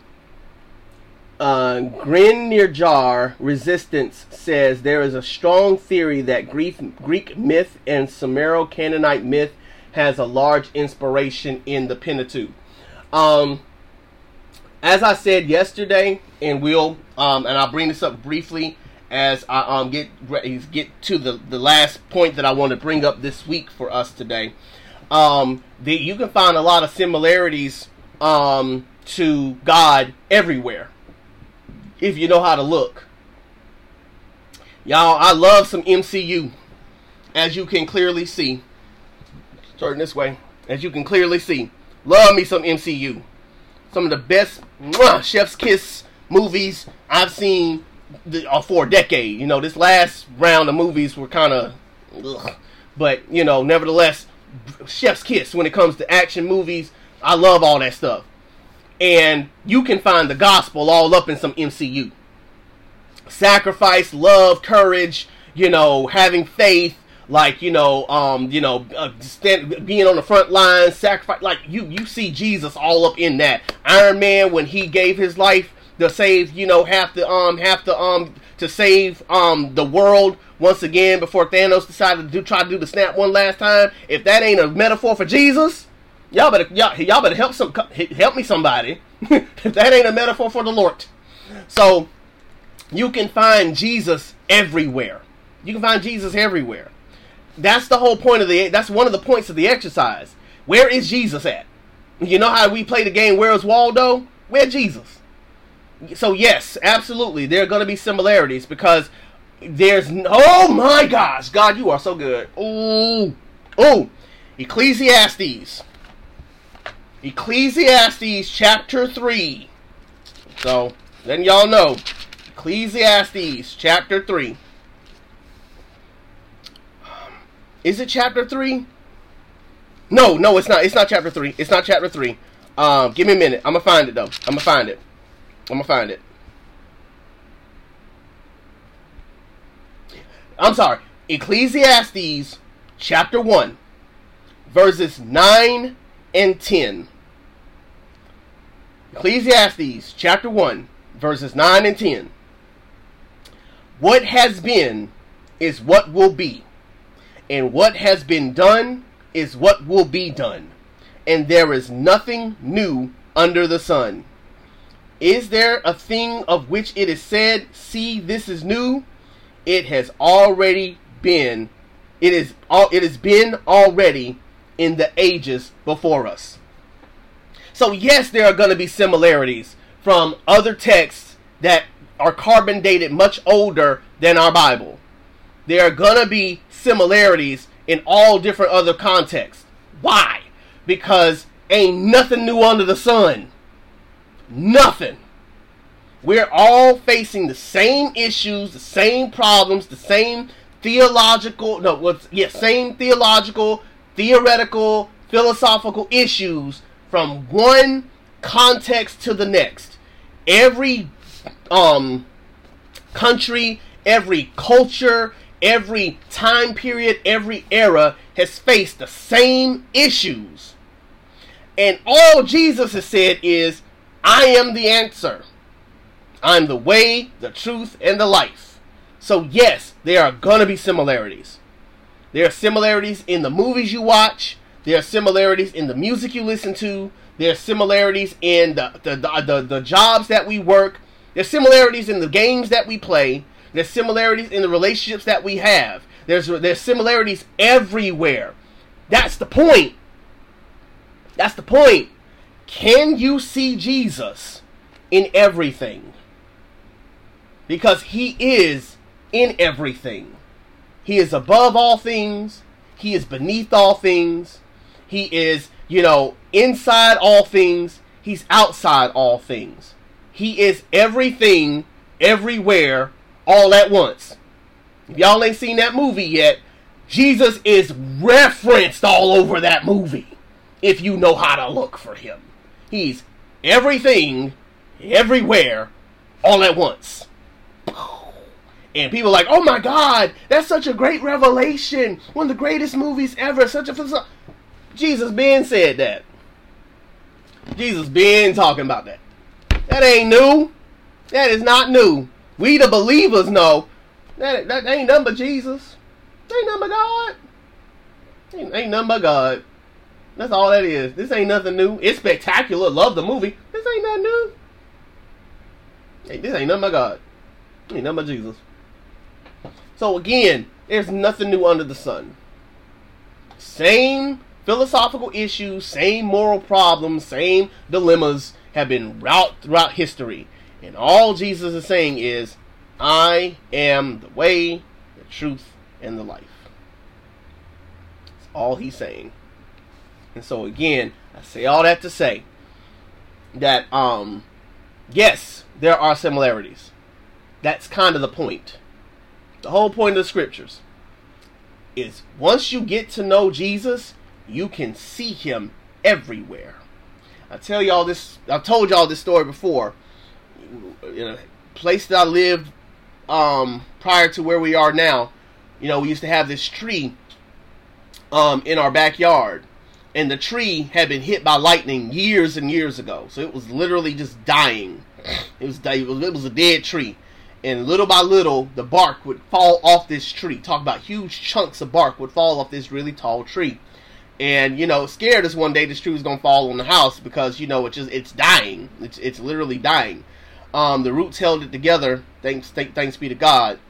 S1: uh, Grin near Jar Resistance says there is a strong theory that Greek, Greek myth and Sumero Canaanite myth has a large inspiration in the Pentateuch. Um, as I said yesterday, and we'll um, and I'll bring this up briefly as I um get get to the the last point that I want to bring up this week for us today. Um, that you can find a lot of similarities um to God everywhere if you know how to look. Y'all, I love some MCU, as you can clearly see. Starting this way, as you can clearly see, love me some MCU some of the best mwah, Chef's Kiss movies I've seen uh, for a decade. You know, this last round of movies were kind of, but you know, nevertheless, Chef's Kiss when it comes to action movies. I love all that stuff, and you can find the gospel all up in some MCU. Sacrifice, love, courage, you know, having faith, like you know, um, you know, uh, stand, being on the front lines, sacrifice. Like you, you see Jesus all up in that. Iron Man when he gave his life to save, you know, half the um, half the um, to save um the world once again before Thanos decided to do, try to do the snap one last time. If that ain't a metaphor for Jesus, y'all better y'all, y'all better help some help me somebody. that ain't a metaphor for the Lord, so you can find Jesus everywhere. You can find Jesus everywhere. That's the whole point of the. That's one of the points of the exercise. Where is Jesus at? You know how we play the game. Where is Waldo? Where Jesus? So yes, absolutely, there are going to be similarities because there's. Oh my gosh, God, you are so good. Ooh, ooh, Ecclesiastes. Ecclesiastes chapter three. So then y'all know, Ecclesiastes chapter three. Is it chapter three? No, no, it's not. It's not chapter three. It's not chapter three. Um, give me a minute. I'm gonna find it though. I'm gonna find it. I'm gonna find it. I'm sorry. Ecclesiastes chapter 1, verses 9 and 10. Ecclesiastes chapter 1, verses 9 and 10. What has been is what will be and what has been done is what will be done, and there is nothing new under the sun. Is there a thing of which it is said, See, this is new? It has already been, it is all it has been already in the ages before us. So yes, there are going to be similarities from other texts that are carbon dated much older than our Bible there are gonna be similarities in all different other contexts. Why? Because ain't nothing new under the sun. Nothing. We're all facing the same issues, the same problems, the same theological no what's yeah, same theological, theoretical, philosophical issues from one context to the next. Every um country, every culture, every time period, every era has faced the same issues. And all Jesus has said is, I am the answer. I'm the way, the truth, and the life. So, yes, there are going to be similarities. There are similarities in the movies you watch. There are similarities in the music you listen to. There are similarities in the, the, the, the, the jobs that we work. There's similarities in the games that we play. There's similarities in the relationships that we have. There's there's similarities everywhere. That's the point. That's the point. Can you see Jesus in everything? Because he is in everything. He is above all things. He is beneath all things. He is, you know, inside all things. He's outside all things. He is everything, everywhere, all at once. If y'all ain't seen that movie yet, Jesus is referenced all over that movie if you know how to look for him. He's everything, everywhere, all at once. And people like, oh my God, that's such a great revelation. One of the greatest movies ever. Such a. Jesus been said that. Jesus been talking about that. That ain't new. That is not new. We the believers know that, that ain't nothing but Jesus. Ain't nothing but God. Ain't, ain't nothing but God. That's all that is. This ain't nothing new. It's spectacular. Love the movie. This ain't nothing new. Hey, this ain't nothing but God. Ain't nothing but Jesus. So again, there's nothing new under the sun. Same philosophical issues, same moral problems, same dilemmas have been route throughout history. And all Jesus is saying is, I am the way, the truth, and the life. That's all he's saying. And so again, I say all that to say that um yes, there are similarities. That's kind of the point. The whole point of the scriptures is once you get to know Jesus, you can see him everywhere. I tell y'all this I've told y'all this story before. In a place that I lived um prior to where we are now, you know, we used to have this tree um in our backyard and the tree had been hit by lightning years and years ago. So it was literally just dying. It was it was, it was a dead tree, and little by little, the bark would fall off this tree. Talk about huge chunks of bark would fall off this really tall tree, and you know, scared us one day this tree was gonna fall on the house because you know it's just it's dying. It's it's literally dying. Um, the roots held it together. Thanks th- thanks be to God.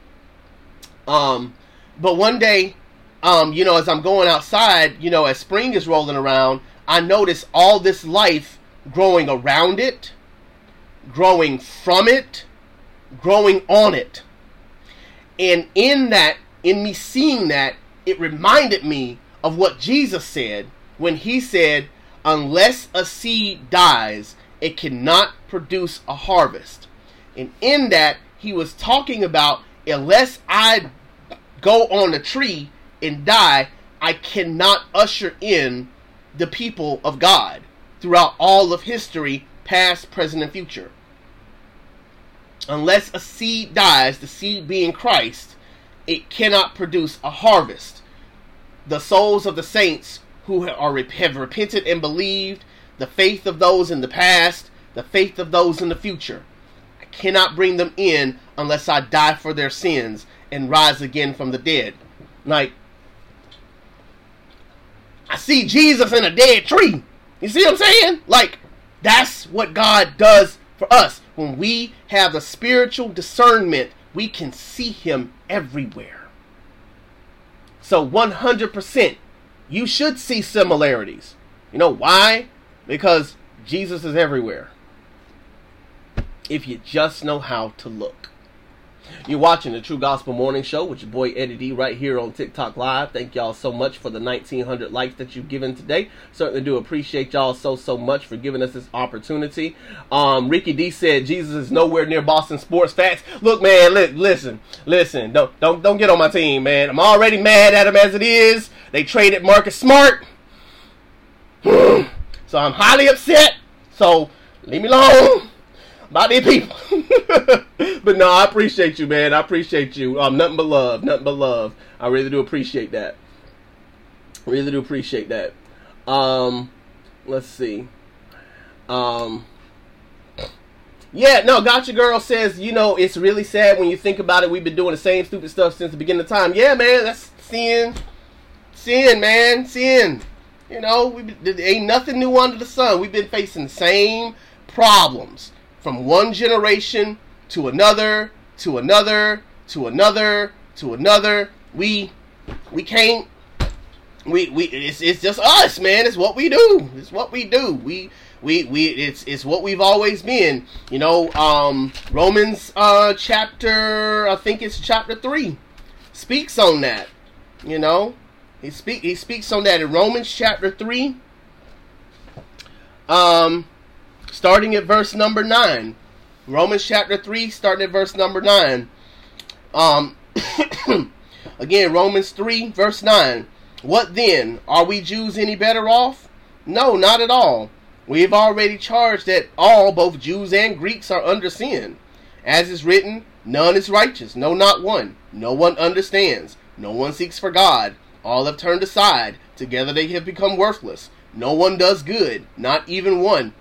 S1: Um, but one day um, you know, as I'm going outside, you know, as spring is rolling around, I notice all this life growing around it, growing from it, growing on it. And in that, in me seeing that, it reminded me of what Jesus said when he said, Unless a seed dies, it cannot produce a harvest. And in that, he was talking about, unless I go on a tree and die, I cannot usher in the people of God throughout all of history, past, present, and future. Unless a seed dies, the seed being Christ, it cannot produce a harvest. The souls of the saints who are have repented and believed, the faith of those in the past, the faith of those in the future. I cannot bring them in unless I die for their sins and rise again from the dead. Like I see Jesus in a dead tree. You see what I'm saying? Like, that's what God does for us. When we have the spiritual discernment, we can see Him everywhere. So, 100%, you should see similarities. You know why? Because Jesus is everywhere. If you just know how to look. You're watching the True Gospel Morning Show with your boy Eddie D right here on TikTok Live. Thank y'all so much for the 1900 likes that you've given today. Certainly do appreciate y'all so so much for giving us this opportunity. Um, Ricky D said Jesus is nowhere near Boston sports facts. Look, man, li- listen, listen. Don't don't don't get on my team, man. I'm already mad at him as it is. They traded Marcus Smart, so I'm highly upset. So leave me alone about these people. but no, I appreciate you, man. I appreciate you. Um, nothing but love, nothing but love. I really do appreciate that. Really do appreciate that. Um, let's see. Um, yeah, no, Gotcha Girl says, you know, it's really sad when you think about it. We've been doing the same stupid stuff since the beginning of time. Yeah, man, that's sin. Sin, man, sin. You know, we ain't nothing new under the sun. We've been facing the same problems from one generation to another, to another, to another, to another. We we can't we we it's it's just us, man. It's what we do. It's what we do. We we we it's it's what we've always been. You know, um Romans uh chapter I think it's chapter 3 speaks on that. You know, he speak he speaks on that in Romans chapter 3 um starting at verse number 9. Romans chapter 3 starting at verse number 9. Um again Romans 3 verse 9 what then? Are we Jews any better off? No, not at all. We have already charged that all, both Jews and Greeks, are under sin. As is written, none is righteous, no, not one. No one understands. No one seeks for God. All have turned aside. Together they have become worthless. No one does good, not even one.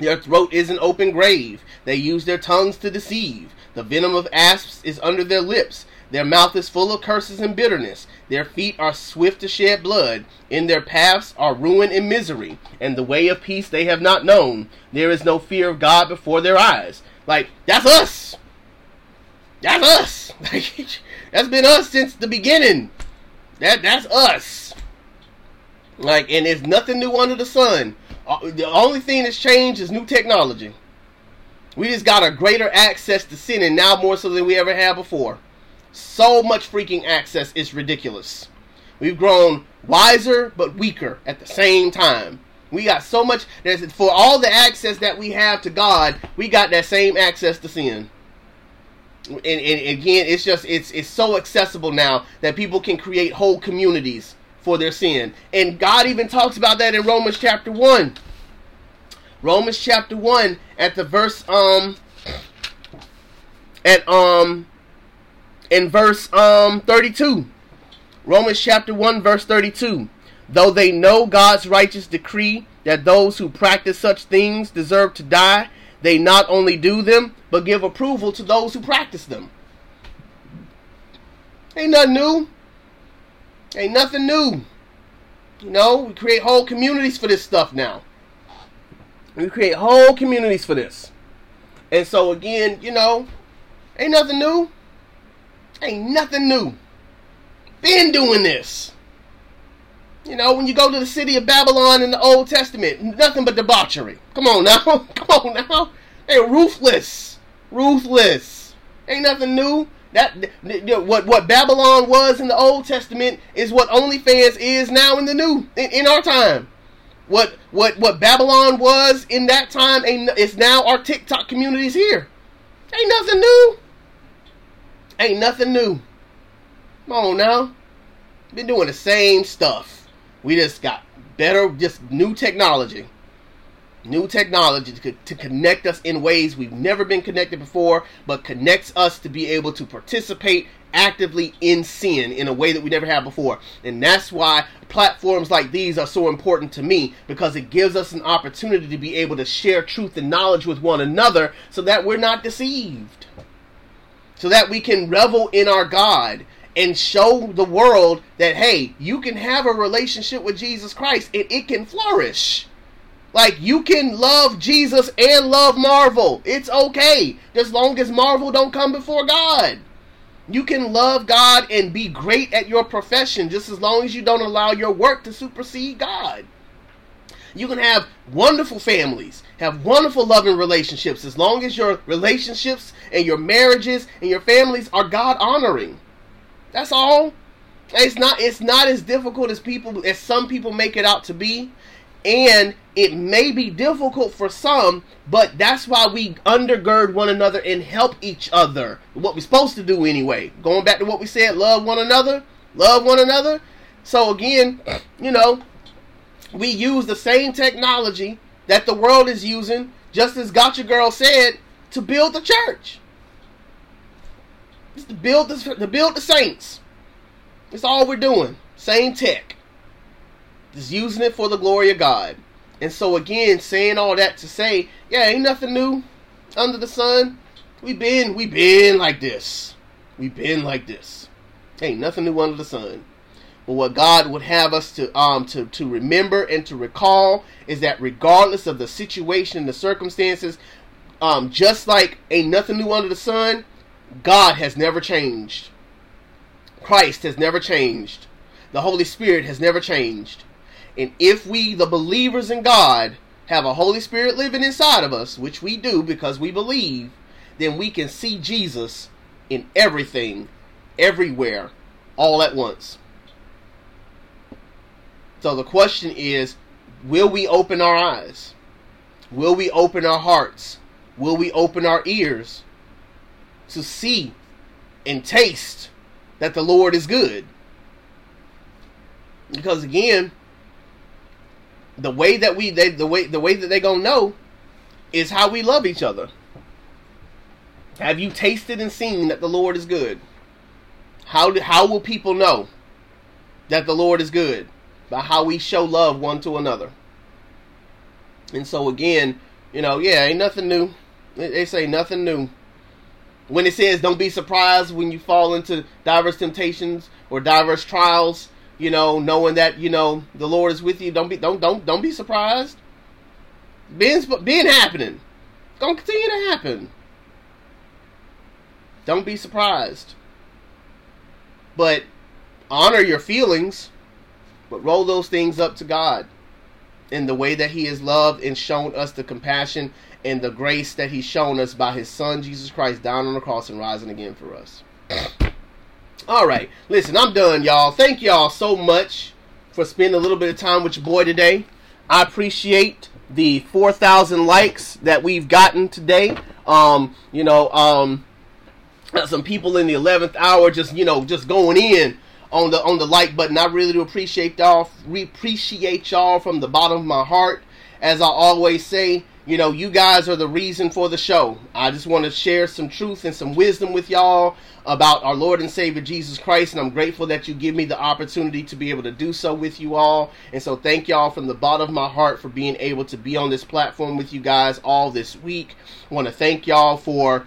S1: Their throat is an open grave. They use their tongues to deceive. The venom of asps is under their lips. Their mouth is full of curses and bitterness. Their feet are swift to shed blood. In their paths are ruin and misery. And the way of peace they have not known. There is no fear of God before their eyes. Like, that's us. That's us. that's been us since the beginning. That that's us. Like, and there's nothing new under the sun. The only thing that's changed is new technology. We just got a greater access to sin, and now more so than we ever had before so much freaking access is ridiculous. We've grown wiser but weaker at the same time. We got so much there's for all the access that we have to God, we got that same access to sin. And, and again, it's just it's it's so accessible now that people can create whole communities for their sin. And God even talks about that in Romans chapter 1. Romans chapter 1 at the verse um at um in verse um 32. Romans chapter 1 verse 32. Though they know God's righteous decree that those who practice such things deserve to die, they not only do them, but give approval to those who practice them. Ain't nothing new. Ain't nothing new. You know, we create whole communities for this stuff now. We create whole communities for this. And so again, you know, ain't nothing new. Ain't nothing new. Been doing this. You know, when you go to the city of Babylon in the Old Testament, nothing but debauchery. Come on now. Come on now. They ruthless. Ruthless. Ain't nothing new. That what what Babylon was in the Old Testament is what OnlyFans is now in the new in, in our time. What what what Babylon was in that time is now our TikTok communities here. Ain't nothing new. Ain't nothing new. Come on now. Been doing the same stuff. We just got better, just new technology. New technology to, to connect us in ways we've never been connected before, but connects us to be able to participate actively in sin in a way that we never have before. And that's why platforms like these are so important to me because it gives us an opportunity to be able to share truth and knowledge with one another so that we're not deceived so that we can revel in our God and show the world that hey, you can have a relationship with Jesus Christ and it can flourish. Like you can love Jesus and love Marvel. It's okay. As long as Marvel don't come before God. You can love God and be great at your profession just as long as you don't allow your work to supersede God. You can have wonderful families, have wonderful loving relationships as long as your relationships and your marriages and your families are God honoring. That's all. It's not it's not as difficult as people as some people make it out to be. And it may be difficult for some, but that's why we undergird one another and help each other. What we're supposed to do anyway. Going back to what we said, love one another, love one another. So again, you know, we use the same technology that the world is using, just as Gotcha Girl said, to build the church. It's to build the, to build the saints. That's all we're doing. Same tech. Just using it for the glory of God. And so again, saying all that to say, yeah, ain't nothing new under the sun. We been we been like this. We been like this. Ain't nothing new under the sun. But what God would have us to um to, to remember and to recall is that regardless of the situation and the circumstances, um, just like ain't nothing new under the sun, God has never changed. Christ has never changed. The Holy Spirit has never changed. And if we, the believers in God, have a Holy Spirit living inside of us, which we do because we believe, then we can see Jesus in everything, everywhere, all at once. So the question is will we open our eyes? Will we open our hearts? Will we open our ears to see and taste that the Lord is good? Because again, the way that we they, the way the way that they gonna know is how we love each other. Have you tasted and seen that the Lord is good? How do, how will people know that the Lord is good? By how we show love one to another. And so again, you know, yeah, ain't nothing new. They say nothing new. When it says don't be surprised when you fall into diverse temptations or diverse trials, you know, knowing that, you know, the Lord is with you, don't be don't don't don't be surprised. Being being happening. It's gonna continue to happen. Don't be surprised. But honor your feelings, but roll those things up to God in the way that He has loved and shown us the compassion and the grace that He's shown us by His Son Jesus Christ down on the cross and rising again for us. All right, listen, I'm done, y'all. Thank y'all so much for spending a little bit of time with your boy today. I appreciate the 4,000 likes that we've gotten today. Um, you know, um, some people in the 11th hour just, you know, just going in on the on the like button. I really do appreciate y'all. Appreciate y'all from the bottom of my heart. As I always say, you know, you guys are the reason for the show. I just want to share some truth and some wisdom with y'all about our Lord and Savior Jesus Christ, and I'm grateful that you give me the opportunity to be able to do so with you all. And so, thank y'all from the bottom of my heart for being able to be on this platform with you guys all this week. I want to thank y'all for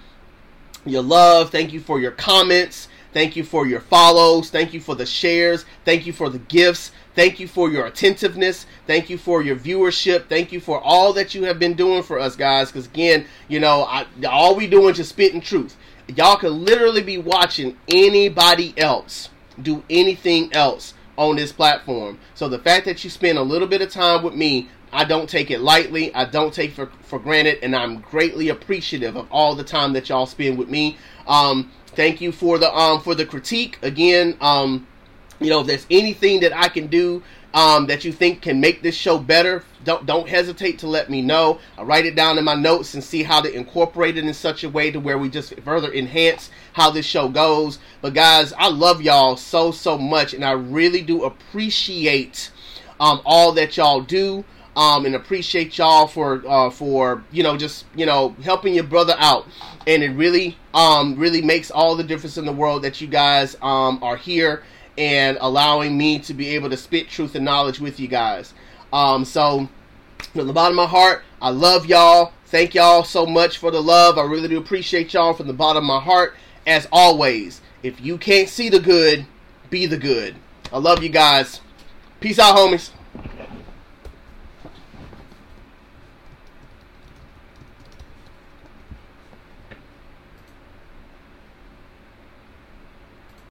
S1: your love. Thank you for your comments. Thank you for your follows. Thank you for the shares. Thank you for the gifts. Thank you for your attentiveness. Thank you for your viewership. Thank you for all that you have been doing for us, guys. Because again, you know, I, all we doing is just spitting truth. Y'all could literally be watching anybody else do anything else on this platform. So the fact that you spend a little bit of time with me, I don't take it lightly. I don't take for for granted, and I'm greatly appreciative of all the time that y'all spend with me. Um, thank you for the um for the critique again. Um, you know, if there's anything that I can do um, that you think can make this show better, don't don't hesitate to let me know. I'll write it down in my notes and see how to incorporate it in such a way to where we just further enhance how this show goes. But guys, I love y'all so so much, and I really do appreciate um, all that y'all do. Um, and appreciate y'all for uh, for you know just you know helping your brother out, and it really um, really makes all the difference in the world that you guys um, are here and allowing me to be able to spit truth and knowledge with you guys. Um, so, from the bottom of my heart, I love y'all. Thank y'all so much for the love. I really do appreciate y'all from the bottom of my heart. As always, if you can't see the good, be the good. I love you guys. Peace out, homies.